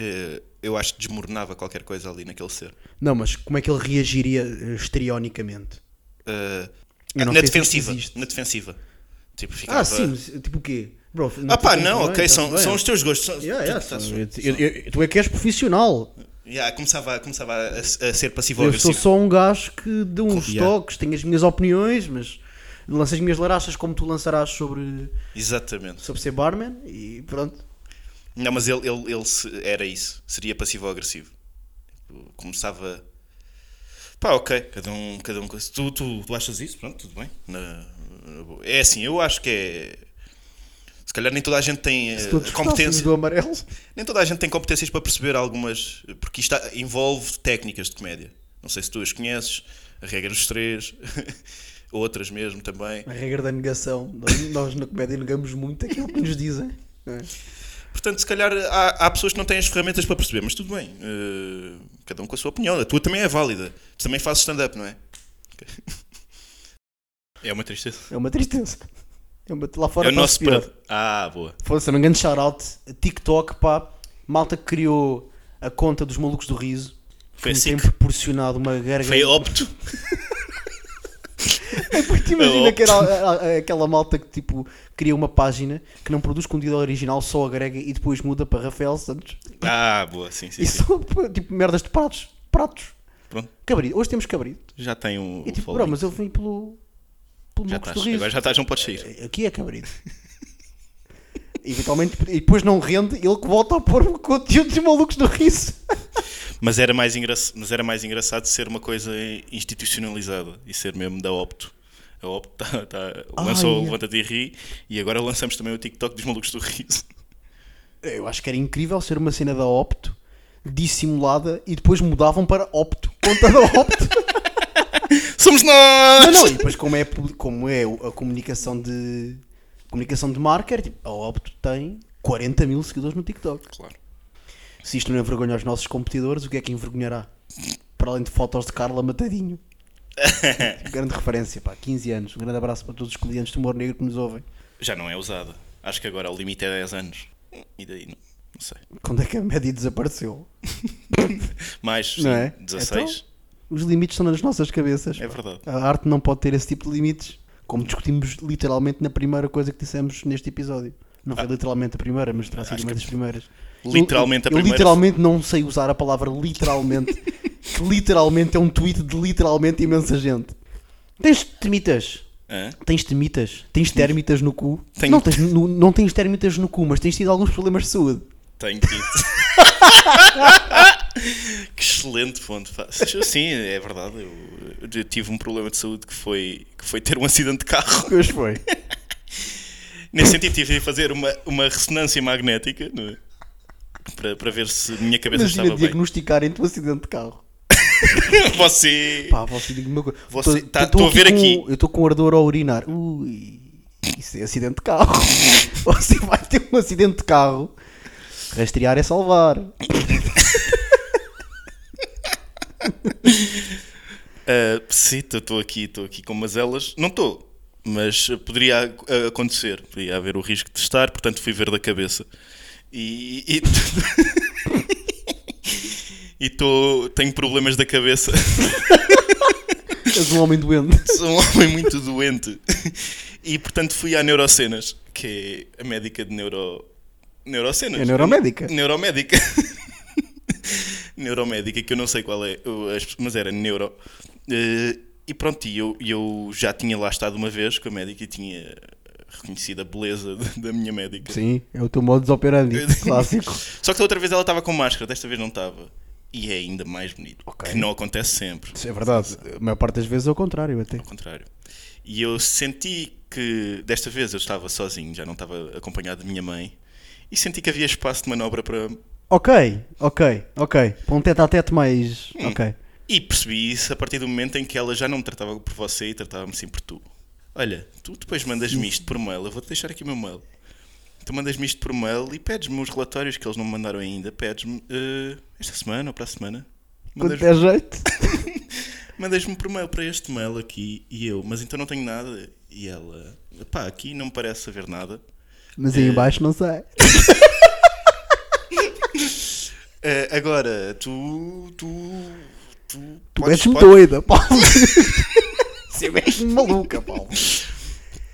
Eh, eu acho que desmoronava qualquer coisa ali naquele ser. Não, mas como é que ele reagiria eh, estrionicamente? Eh, Eu não na defensiva. Na defensiva. Tipo, ficava... Ah, sim, tipo o quê? Bro, Ah pá, não, tá ok, são, são os teus gostos. São, Yeah, yeah, tipo, tá- são- eu- eu- eu- tu é que és profissional. Yeah, começava, começava a, a ser Eu sou só um gajo que deu uns Yeah. toques, tenho as minhas opiniões, mas lanço as minhas larachas como tu lançarás sobre, Exatamente. sobre ser barman e pronto. Não, mas ele, ele, ele se- era isso. Seria passivo-agressivo. Começava. Pá, ok, cada um, cada um. Tu, tu, tu achas isso? Pronto, tudo bem. Na- é assim, eu acho que é. Se calhar nem toda a gente tem eh, Se todos competência. gostássemos do amarelo. Nem toda a gente tem competências para perceber algumas. Porque isto envolve técnicas de comédia. Não sei se tu as conheces, a regra dos três, outras mesmo também. A regra da negação. Nós, nós na comédia negamos muito aquilo que nos dizem. é? Portanto, se calhar há, há pessoas que não têm as ferramentas para perceber, mas tudo bem. eh, cada um com a sua opinião. A tua também é válida. Tu também fazes stand-up, não é? É uma tristeza. É uma tristeza. É uma, lá fora é o nosso pior. para... Ah, boa. Foda-se, um grande shout-out. TikTok, pá. Malta que criou a conta dos malucos do riso. Foi assim tem proporcionado uma garganta. Foi opto. Porque imagina que era aquela malta que tipo cria uma página que não produz conteúdo original, só agrega e depois muda para Rafael Santos. Ah, boa, sim, sim. E sim. só tipo merdas de pratos. Pratos. Pronto, Cabrito. Hoje temos cabrito. já tem um. E tipo, bro, mas eu vim pelo. pelo já estás. Agora já estás, não podes sair. Aqui é cabrito. Eventualmente, e depois não rende, ele que volta a pôr o conteúdo dos malucos do riso. Mas era, mais engra... mas era mais engraçado ser uma coisa institucionalizada e ser mesmo da Opto. A Opto tá, tá- lançou o. Levanta-te e Ri e agora lançamos também o TikTok dos malucos do riso. Eu acho que era incrível ser uma cena da Opto dissimulada e depois mudavam para Opto. Conta da Opto. Somos nós! não, não, e depois como é, como é a comunicação de comunicação de marca, era tipo, a Opto tem 40 mil seguidores no TikTok. Claro. Se isto não envergonha os nossos competidores, o que é que envergonhará? Para além de fotos de Carla Matadinho. grande referência, pá, 15 anos. Um grande abraço para todos os comediantes de humor negro que nos ouvem. Já não é usada. Acho que agora o limite é 10 anos. E daí, não, não sei. Quando é que a média desapareceu? Mais, Não é? 16. Então, os limites estão nas nossas cabeças. É verdade. A arte não pode ter esse tipo de limites, como discutimos literalmente na primeira coisa que dissemos neste episódio. Não foi literalmente a primeira, mas terá sido Ah. Uma que das primeiras. literalmente a eu, eu primeira- literalmente não sei usar a palavra literalmente, que literalmente é um tweet de literalmente imensa gente. Tens termitas? Hã? Tens termitas? Tens térmitas no cu? Tenho. Não, tens, no- não tens térmitas no cu, mas tens tido alguns problemas de saúde. Tenho tido. que excelente pá. Sim, é verdade. Eu, eu tive um problema de saúde que foi, que foi ter um acidente de carro. Pois foi. Nesse sentido, tive de fazer uma, uma ressonância magnética é? para, para ver se a minha cabeça Imagina estava bem. diagnosticarem-te um acidente de carro. Você. Pá, você diga uma coisa. Você- Tô- tá- tô tô a ver com- aqui. Eu estou com ardor a urinar. Ui, isso é acidente de carro. você vai ter um acidente de carro. Rastrear é salvar. Ah, sim, estou aqui, estou aqui com mazelas. Não estou, mas poderia acontecer. Poderia haver o risco de estar, portanto fui ver da cabeça. E. e... e tô, tenho problemas da cabeça. És um homem doente. Sou um homem muito doente. E portanto fui à Neurocenas, que é a médica de neuro. Neurocenas. É neuromédica. Neuromédica. neuromédica, que eu não sei qual é, mas era neuro. Eh, e pronto, e eu, eu já tinha lá estado uma vez com a médica e tinha reconhecido a beleza de- da minha médica. Sim, é o teu modus operandi. Clássico. Só que da outra vez ela estava com máscara, desta vez não estava. E é ainda mais bonito. Ok. Que não acontece sempre. Isso é verdade. A maior parte das vezes é o contrário até. Ao contrário. E eu senti que desta vez eu estava sozinho, já não estava acompanhado de minha mãe. E senti que havia espaço de manobra para. Ok, ok, ok. Para um tete a tete mais. Hum. Ok. E percebi isso a partir do momento em que ela já não me tratava por você e tratava-me sim por tu. Olha, tu depois mandas-me isto por mail, eu vou-te deixar aqui o meu mail. Tu mandas-me isto por mail e pedes-me os relatórios que eles não me mandaram ainda. Pedes-me eh, esta semana ou para a semana. Mandas- jeito. Mandas-me por mail para este mail aqui e eu, mas então não tenho nada. E ela, pá, aqui não me parece haver nada. Mas aí em baixo não sei. Eh, agora, tu. Tu. Tu, Tu podes- és-me podes- doida, Paulo. Você és-me maluca, Paulo.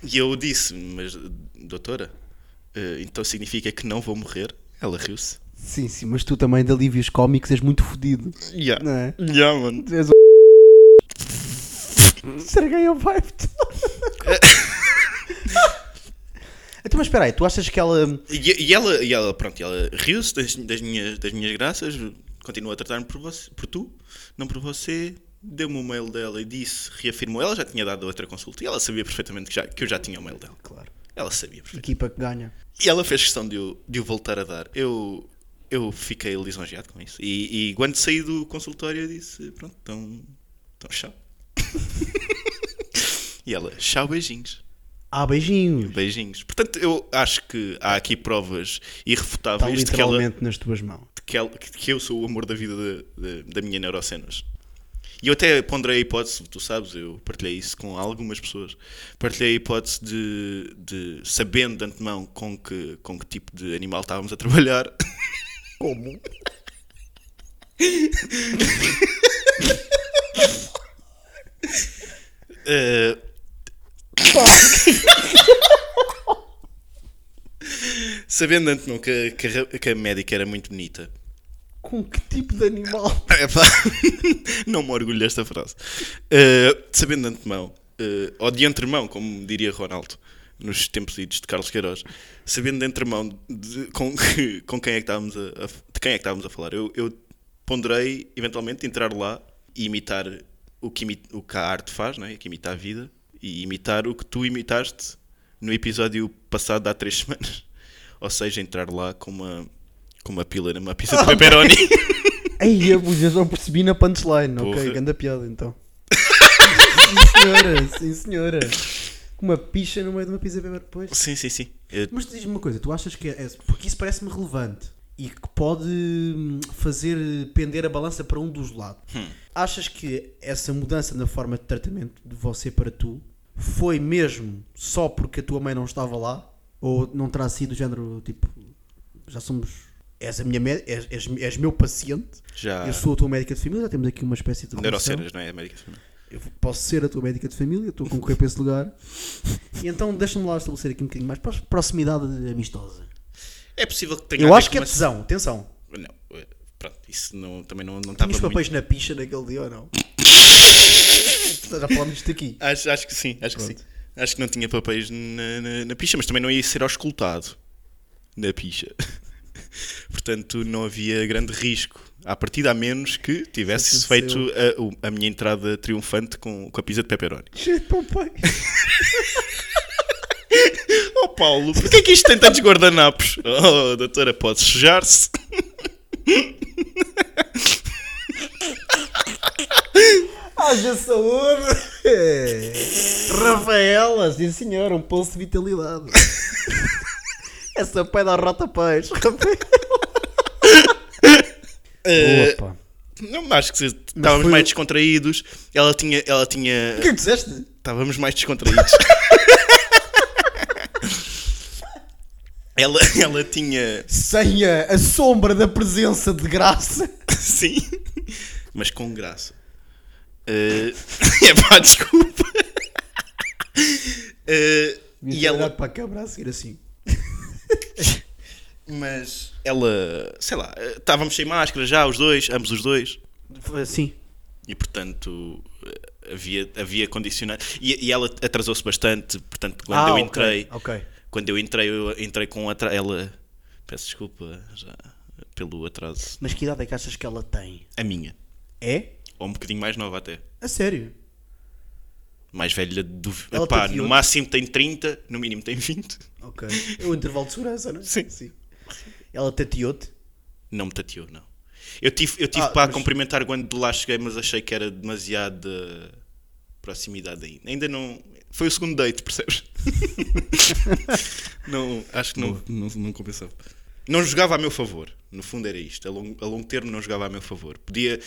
E eu disse, mas doutora, eh, então significa que não vou morrer? Ela riu-se. Sim, sim, mas tu também de alívios cómicos és muito fodido. Yeah. Não é? Yeah, mano. Tu és o. Estraguei a vibe. Então, mas espera aí, tu achas que ela. E, e ela, e ela, pronto, ela riu-se das, das minhas, das minhas graças, continua a tratar-me por, você, por tu, não por você. Deu-me o mail dela e disse, reafirmou. Ela já tinha dado outra consulta e ela sabia perfeitamente que, já, que eu já tinha o mail dela. Claro. Ela sabia perfeitamente. Equipa que ganha. E ela fez questão de o, de o voltar a dar. Eu, eu fiquei lisonjeado com isso. E, e quando saí do consultório, eu disse: Pronto, então, então tchau. e ela: Tchau, beijinhos. Ah, beijinhos. Beijinhos. Portanto, eu acho que há aqui provas Está irrefutáveis de que, ela, literalmente nas tuas mãos. de que, ela- que eu sou o amor da vida de- de- da minha neurocenas. E eu até ponderei a hipótese, tu sabes, eu partilhei isso com algumas pessoas. Partilhei a hipótese de, de sabendo de antemão com que, com que tipo de animal estávamos a trabalhar. Como? eh, sabendo de antemão que, a- que, a, que a médica era muito bonita. Com que tipo de animal? Epá, não me orgulho desta frase. Uh, sabendo de antemão, uh, ou de antemão, como diria Ronaldo, nos tempos idos de Carlos Queiroz, sabendo de antemão de, com, que- com quem é que estávamos a, a- de quem é que estávamos a falar, eu, eu ponderei eventualmente entrar lá e imitar o que, o que a arte faz, não é? que imita a vida, e imitar o que tu imitaste no episódio passado de há três semanas. Ou seja, entrar lá com uma, com uma pila numa pizza de pepperoni. Ei, eu já não percebi na punchline. Porra. Ok, grande piada então. sim, senhora, sim, senhora. Com uma picha no meio de uma pizza pepper depois. Sim, sim, sim. Eu- Mas diz-me uma coisa, tu achas que é. Porque isso parece-me relevante e que pode hum, fazer pender a balança para um dos lados. Achas que essa mudança na forma de tratamento de você para tu foi mesmo só porque a tua mãe não estava lá? Ou não terá sido do género tipo. Já somos. És a minha médica, és, és, és meu paciente, Já. eu sou a tua médica de família, já temos aqui uma espécie de relação. Neuroceras, não é? América do Sul. Eu posso ser a tua médica de família, estou a concorrer para esse lugar. E então deixa-me lá estabelecer aqui um bocadinho mais proximidade amistosa. É possível que tenha Eu acho que é uma- tesão, atenção. Não, eh, pronto, isso não, também não, não estava os muito... papéis na picha naquele dia ou não? Já falámos disto aqui. Acho, acho que sim, acho que sim. Acho que não tinha papéis na, na, na picha, mas também não ia ser auscultado na picha. Portanto, não havia grande risco. À partida, a menos que tivesse Isso feito aconteceu. a, a minha entrada triunfante com, com a pizza de pepperoni. Oh Paulo, porquê é que isto tem tantos guardanapos? Oh, doutora, pode sujar-se? Haja saúde! É. Rafaela, sim senhor, um pulso de vitalidade. Essa pé da rota peixe. Eh, Opa. Não, acho que se- estávamos foi mais descontraídos. Ela tinha. Ela tinha O que é que disseste? Estávamos mais descontraídos. ela, ela tinha. Sem a, a sombra da presença de graça. Sim. Mas com graça. Eh, é pá, desculpa. Eh, e ela para a câmara a seguir assim. Mas ela. Sei lá. eh, Estávamos sem máscara já, os dois, ambos os dois. Sim. E portanto. Havia, havia condicionado. E, e ela atrasou-se bastante. Portanto, quando Ah, eu entrei. ok. Quando eu entrei, eu entrei com atra... ela. Peço desculpa já pelo atraso. Mas que idade é que achas que ela tem? A minha. É? Ou um bocadinho mais nova até. A sério? Mais velha do. Epá, no 28. máximo tem 30, no mínimo tem 20. Ok. É o intervalo de segurança, não é? Sim. Sim. Ela tateou-te? Não me tateou, não. Eu tive, eu tive Ah, para mas- cumprimentar quando de lá cheguei, mas achei que era demasiada proximidade ainda. Ainda não. Foi o segundo date, percebes? não, acho que não, não, não compensava. Não jogava a meu favor. No fundo era isto. A longo, a longo termo não jogava a meu favor. Podia.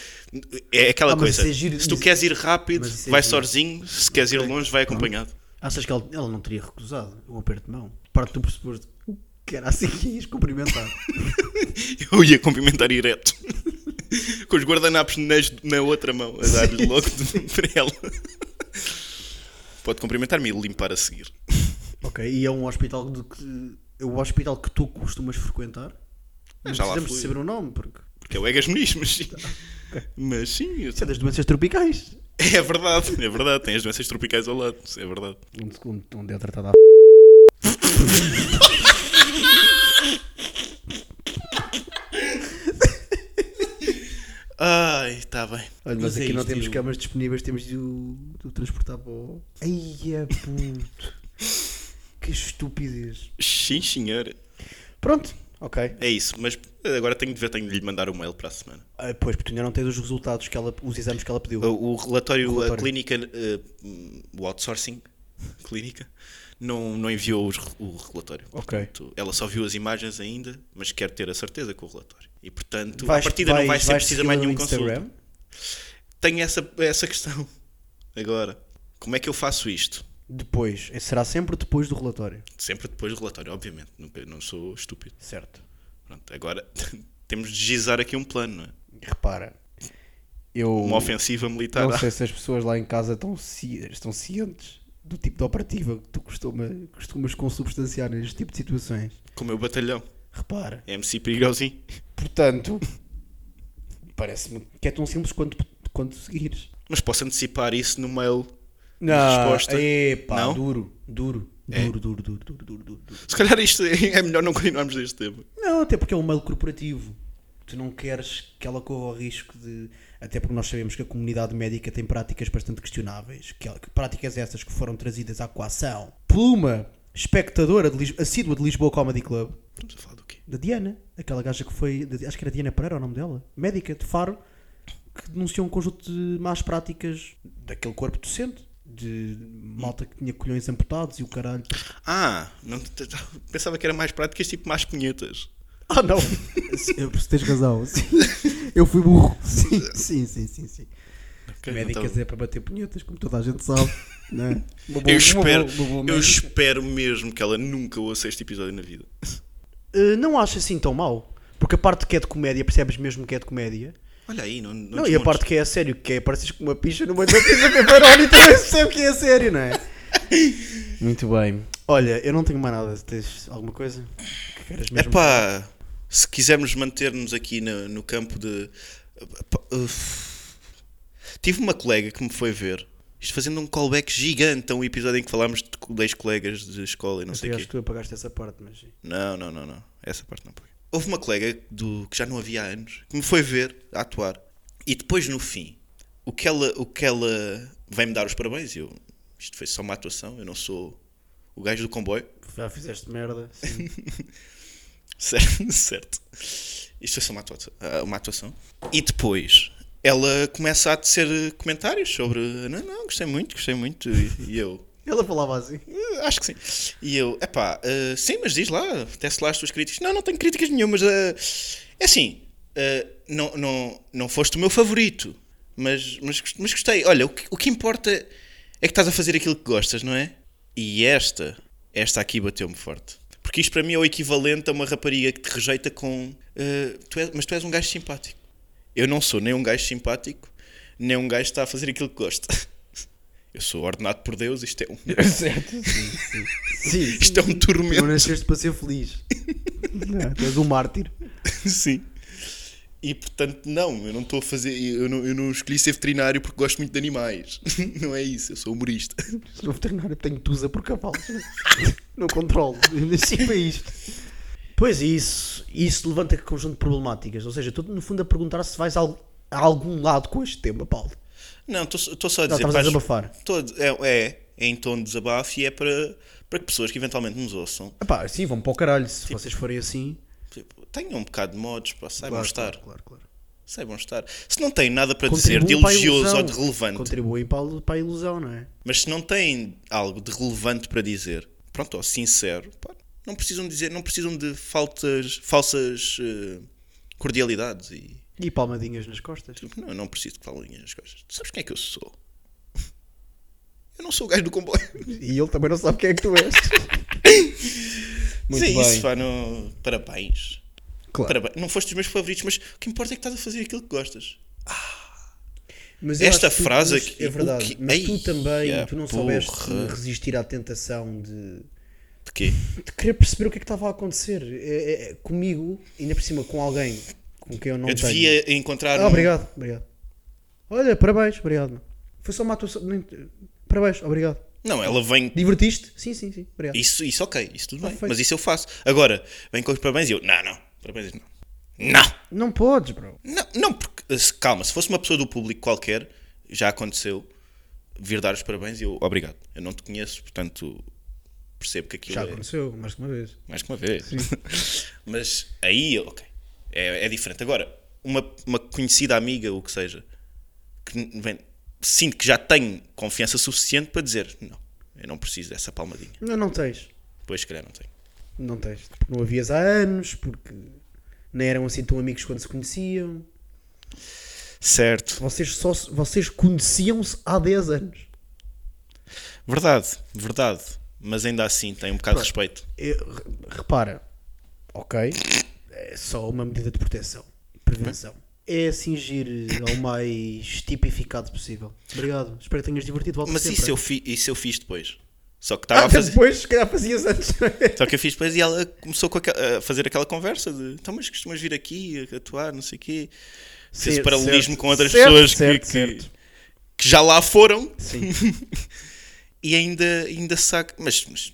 É aquela Ah, coisa. é giro- se tu isso- queres ir rápido, é vai giro. sozinho. Se queres ir longe, vai acompanhado. Achas que ela, ela não teria recusado um aperto de mão? Parte tu pressuposto que era assim que ias cumprimentar. Eu ia cumprimentar direto. Com os guardanapos nas- na outra mão, a dar-lhe logo para ela. Pode cumprimentar-me e limpar a seguir. ok, e é um hospital de que. É o hospital que tu costumas frequentar? Não Já lá precisamos de saber o nome, porque. Porque é o Egas Muniz, mas sim. Mas sim, eu- Isso é das doenças tropicais. é verdade, é verdade. Tem as doenças tropicais ao lado, é verdade. Onde, onde, onde é tratada a. Está bem. Olha, mas é aqui não isto, temos eu- camas disponíveis, temos de o, de o transportar para o. Ai, é puto. que estupidez. Sim, senhor. Pronto, ok. É isso, mas agora tenho de ver, tenho de lhe mandar o mail para a semana. Ah, pois, porque tu ainda não tens os resultados, que ela, os exames que ela pediu. O, o relatório, O relatório. a clínica, eh, o outsourcing, clínica, não, não enviou os o relatório. Ok. Portanto, ela só viu as imagens ainda, mas quer ter a certeza com o relatório. E portanto, Vais- a partida não vai vais- ser vais precisa mais nenhum no consulta. Instagram? Tenho essa, essa questão. Agora, como é que eu faço isto? Depois, será sempre depois do relatório. Sempre depois do relatório, obviamente. Nunca, não sou estúpido. Certo. Pronto, agora temos de gizar aqui um plano, não é? Repara, eu Uma ofensiva militar. não sei se as pessoas lá em casa estão, estão cientes do tipo de operativa que tu costuma, costumas consubstanciar neste tipo de situações. Com o meu batalhão. Repara, MC perigosinho. portanto, parece-me que é tão simples quanto, quanto seguires. Mas posso antecipar isso no mail Não, resposta. epá, Não? duro, duro, É? duro, duro, duro, duro, duro, duro. Se calhar isto é melhor não continuarmos neste tema. Não, até porque é um mail corporativo. Tu não queres que ela corra o risco de. Até porque nós sabemos que a comunidade médica tem práticas bastante questionáveis. Que, práticas essas que foram trazidas à coação por uma espectadora de Lis- assídua de Lisboa Comedy Club, Estamos a falar do quê? da Diana, aquela gaja que foi. acho que era Diana Pereira o nome dela, médica de Faro, que denunciou um conjunto de más práticas daquele corpo docente. De malta que tinha colhões amputados e o caralho. Ah, não, pensava que era mais práticas, tipo mais punhetas. Ah, não! Se tens razão. Sim. Eu fui burro. Sim, sim, sim, sim. sim. Ok, Médicas então- é para bater punhetas, como toda a gente sabe. É? Uma boa- eu uma espero, boa- uma boa eu espero mesmo que ela nunca ouça este episódio na vida. Uh, não acho assim tão mau. Porque a parte que é de comédia, percebes mesmo que é de comédia. Olha aí, não, não, Não, e a parte que é a sério, que é pareces com uma picha numa da pizza pepperoni, também se percebe que é a sério, não é? Muito bem. Olha, eu não tenho mais nada. Tens alguma coisa que queres mesmo? Epá, se quisermos manter-nos aqui no, no campo de. Uf. Tive uma colega que me foi ver, isto fazendo um callback gigante a um episódio em que falámos de co- ex-colegas de escola e não sei o acho quê. que tu apagaste essa parte, mas. Não, não, não, não. Essa parte não foi. Houve uma colega do, que já não havia há anos que me foi ver a atuar e depois no fim o que ela, o que ela vem-me dar os parabéns. Eu, isto foi só uma atuação, eu não sou o gajo do comboio. Já fizeste merda. Sim. Certo, certo. Isto foi só uma atuação, ah, uma atuação. E depois ela começa a tecer comentários sobre. Não, não, gostei muito, gostei muito. E, e eu. Ela falava assim. "Eh, Acho que sim. E eu, epá, eh, sim, mas diz lá, tece lá as tuas críticas. Não, não tenho críticas nenhumas. eh, é assim, eh, não, não, não foste o meu favorito, mas, mas, mas gostei. Olha, o que, o que importa é que estás a fazer aquilo que gostas, não é? E esta, esta aqui bateu-me forte. Porque isto para mim é o equivalente a uma rapariga que te rejeita com. tu és- mas tu és um gajo simpático. Eu não sou nem um gajo simpático, nem um gajo que está a fazer aquilo que gosta. Eu sou ordenado por Deus, isto é um. certo, sim, sim. sim, Isto é um tormento. não nasceste para ser feliz. Não, tu és um mártir. Sim. E portanto, não, eu não estou a fazer. Eu não, eu não escolhi ser veterinário porque gosto muito de animais. Não é isso, eu sou humorista. Sou veterinário, tenho tusa por cavalos. Não controlo. Eu Nasci para isto. Pois isso, isso levanta que conjunto de problemáticas. Ou seja, estou no fundo a perguntar se vais a algum lado com este tema, Paulo. Não, estou só a Não, dizer. a desabafar. tô a dizer- é, é, é em tom de desabafo e é para, para que pessoas que eventualmente nos ouçam Epá, sim, vão para o caralho. Se vocês forem assim. tipo, tenham um bocado de modos, pá, saibam claro, estar. Claro, claro. Saibam estar. Se não têm nada para dizer de elogioso ou de relevante, Contribuem para a, ilusão, não é? mas se não têm algo de relevante para dizer, pronto, ou sincero, pá, não precisam dizer, não precisam de faltas, falsas eh, cordialidades e E palmadinhas nas costas. não, eu não preciso de falinhas nas coisas. Tu sabes quem é que eu sou? Eu não sou o gajo do comboio. E ele também não sabe quem é que tu és. Muito Sim, bem. isso, pá, no... parabéns. Claro. Parabéns. Não foste dos meus favoritos, mas o que importa é que estás a fazer aquilo que gostas. Mas eu Esta tu- frase mas aqui- é verdade. que- Mas tu também, tu não porra. soubeste resistir à tentação de, De quê? de querer perceber o que é que estava a acontecer. É- é- comigo, ainda por cima com alguém com quem eu não eu tenho. devia encontrar. Ah, um- obrigado, obrigado. Olha, parabéns, obrigado. Foi só uma atuação. Parabéns, obrigado. Não, ela vem. Divertiste? Sim, sim, sim. Obrigado. Isso, isso ok, isso tudo Ah, bem. feito. Mas isso eu faço. Agora, vem com os parabéns e eu. Não, não. Parabéns não. Não! Não podes, bro. Não, não porque. se- calma, se fosse uma pessoa do público qualquer, já aconteceu, vir dar os parabéns e eu, obrigado. Eu não te conheço, portanto, percebo que aquilo Já é aconteceu, mais que uma vez. mais que uma vez. Mas aí, ok, é, é diferente. Agora, uma, uma conhecida amiga, o que seja, que sinto que já tenho confiança suficiente para dizer, não, eu não preciso dessa palmadinha. Não, não tens. Depois, se calhar, não tenho. Não tens. Porque não havias há anos, porque nem eram assim tão amigos quando se conheciam. Certo. Vocês, só, vocês conheciam-se há 10 anos. Verdade, verdade. Mas ainda assim tem um bocado de respeito. Eu- re- repara, ok, é só uma medida de proteção e prevenção. É cingir ao mais tipificado possível. Obrigado. Espero que tenhas divertido. Volta Mas sempre. isso eu, fi, isso eu fiz depois. Só que estava Ah, a fazer. depois, se calhar fazias antes. Só que eu fiz depois e ela começou a fazer aquela conversa de então, mas costumas vir aqui a atuar, não sei o quê. Fez paralelismo certo. com outras Certo, pessoas que- certo, que, certo. que já lá foram Sim. e ainda, ainda saca. Mas, mas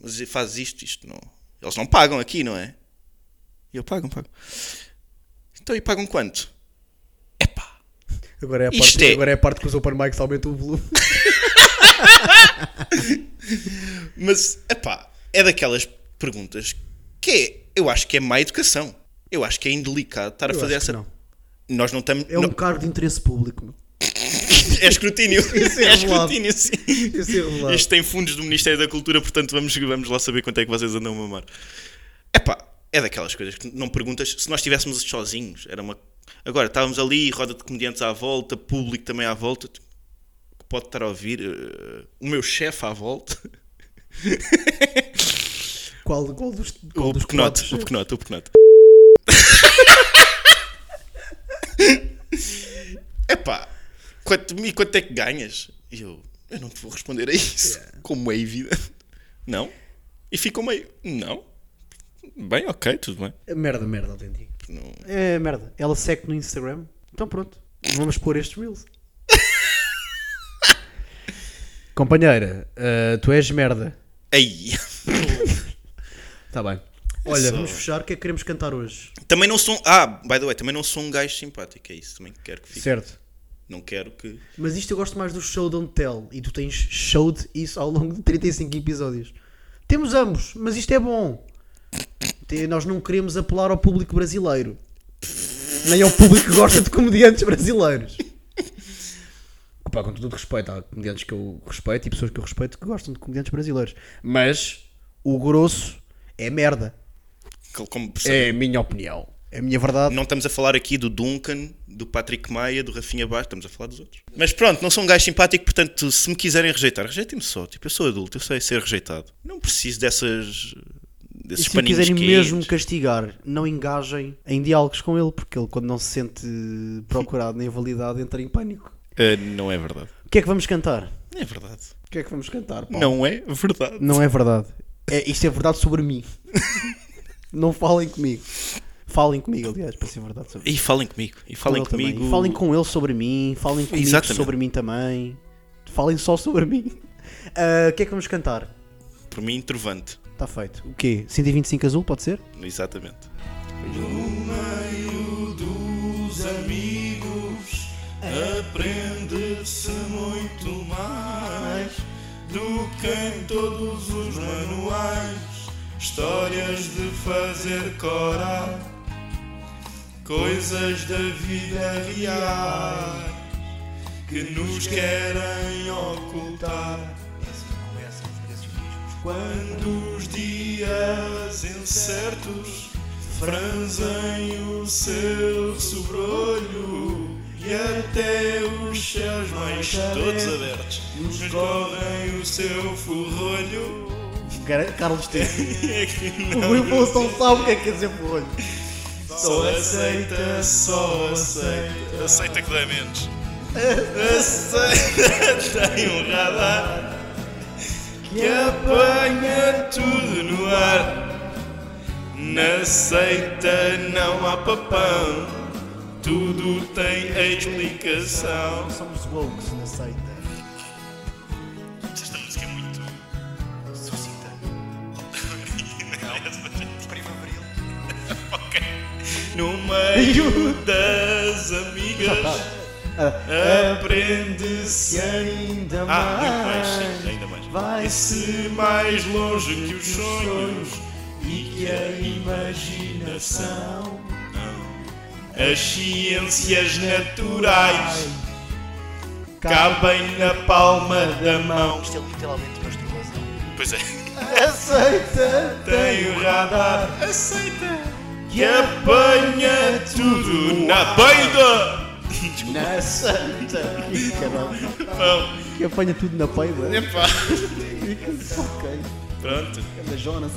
mas fazes isto, isto não. Eles não pagam aqui, não é? E eu pago, pago. Então e pagam quanto? Epá. Agora é, a Isto parte, é- agora é a parte que os open mics aumentam o volume. Mas, epá, é daquelas perguntas que é, eu acho que é má educação. Eu acho que é indelicado estar a Eu fazer acho que essa. não. Nós não estamos. É um não- cargo de interesse público. meu. É escrutínio. Isso é é escrutínio, sim. Isso é. Isto tem fundos do Ministério da Cultura, portanto vamos, vamos lá saber quanto é que vocês andam a mamar. Epá, é daquelas coisas que não perguntas. Se nós estivéssemos sozinhos, era uma. Agora, estávamos ali, roda de comediantes à volta, público também à volta. que Pode estar a ouvir. eh, o meu chefe à volta. Qual, qual dos, qual O dos pequenote, o pequenote, o pequenote. Epá, quanto, e quanto é que ganhas? E eu, eu não te vou responder a isso. Como é evidente. Não. E ficou meio, não. Bem, ok, tudo bem. É Merda, merda, autêntico. Não- É merda. Ela segue no Instagram. Então pronto. Vamos pôr estes reels. Companheira, ah, tu és merda. Aí. Está bem. Olha, só- vamos fechar. O que é que queremos cantar hoje? Também não sou. Ah, by the way, também não sou um gajo simpático. É isso. Também quero que fique. Certo. Não quero que. Mas isto eu gosto mais do show don't tell. E tu tens showed isso ao longo de 35 episódios. Temos ambos, mas isto é bom. Nós não queremos apelar ao público brasileiro. Nem ao público que gosta de comediantes brasileiros. Pá, com todo o respeito, há comediantes que eu respeito e pessoas que eu respeito que gostam de comediantes brasileiros. Mas o grosso é merda. É a minha opinião. É a minha verdade. Não estamos a falar aqui do Duncan, do Patrick Maia, do Rafinha Baixo, estamos a falar dos outros. Mas pronto, não sou um gajo simpático, portanto, se me quiserem rejeitar, rejeitem-me só. Tipo, eu sou adulto, eu sei ser rejeitado. Não preciso dessas. E desses se quiserem mesmo castigar, não engajem em diálogos com ele, porque ele, quando não se sente procurado nem validado, entra em pânico. Ah, não é verdade. O que é que vamos cantar? Não é verdade. O que é que vamos cantar? Paulo? Não é verdade. Não é verdade. É, isto é verdade sobre mim. não falem comigo. Falem comigo, aliás, para ser verdade sobre E falem comigo. E falem também. comigo. Falem com ele sobre mim. Falem comigo Exatamente. sobre mim também. Falem só sobre mim. Ah, O que é que vamos cantar? Por mim, trovante. Está feito. O quê? 125 azul, pode ser? Exatamente. dos amigos aprende-se muito mais do que em todos os manuais. Histórias de fazer cora, coisas da vida real que nos querem Quando os dias incertos franzem o seu sobrolho e até os céus mais Todos abertos. nos correm o seu forrolho. Carlos T. É que O não Will Wilson sabe o que é que quer dizer porolho. só aceita, só aceita. Aceita que dá menos. Aceita, tem um radar que apanha tudo no ar. Na seita não há papão, tudo tem explicação. Somos wokes na seita. Esta música é muito. Primaveril. Ok. no meio das amigas. Aprende-se ainda Ah, mais, ainda mais. Vai-se mais longe que os sonhos e que a imaginação. As ciências naturais cabem na palma da mão. Isto é literalmente masturbação. Pois é. Aceita! Tem o radar, aceita que apanha tudo na beida. Na santa! Caralho! Que apanha tudo na peiba. epá, ok. pronto. Anda Jonas.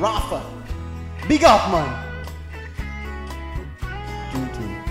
Rafa! Big up, man! Tum, tum.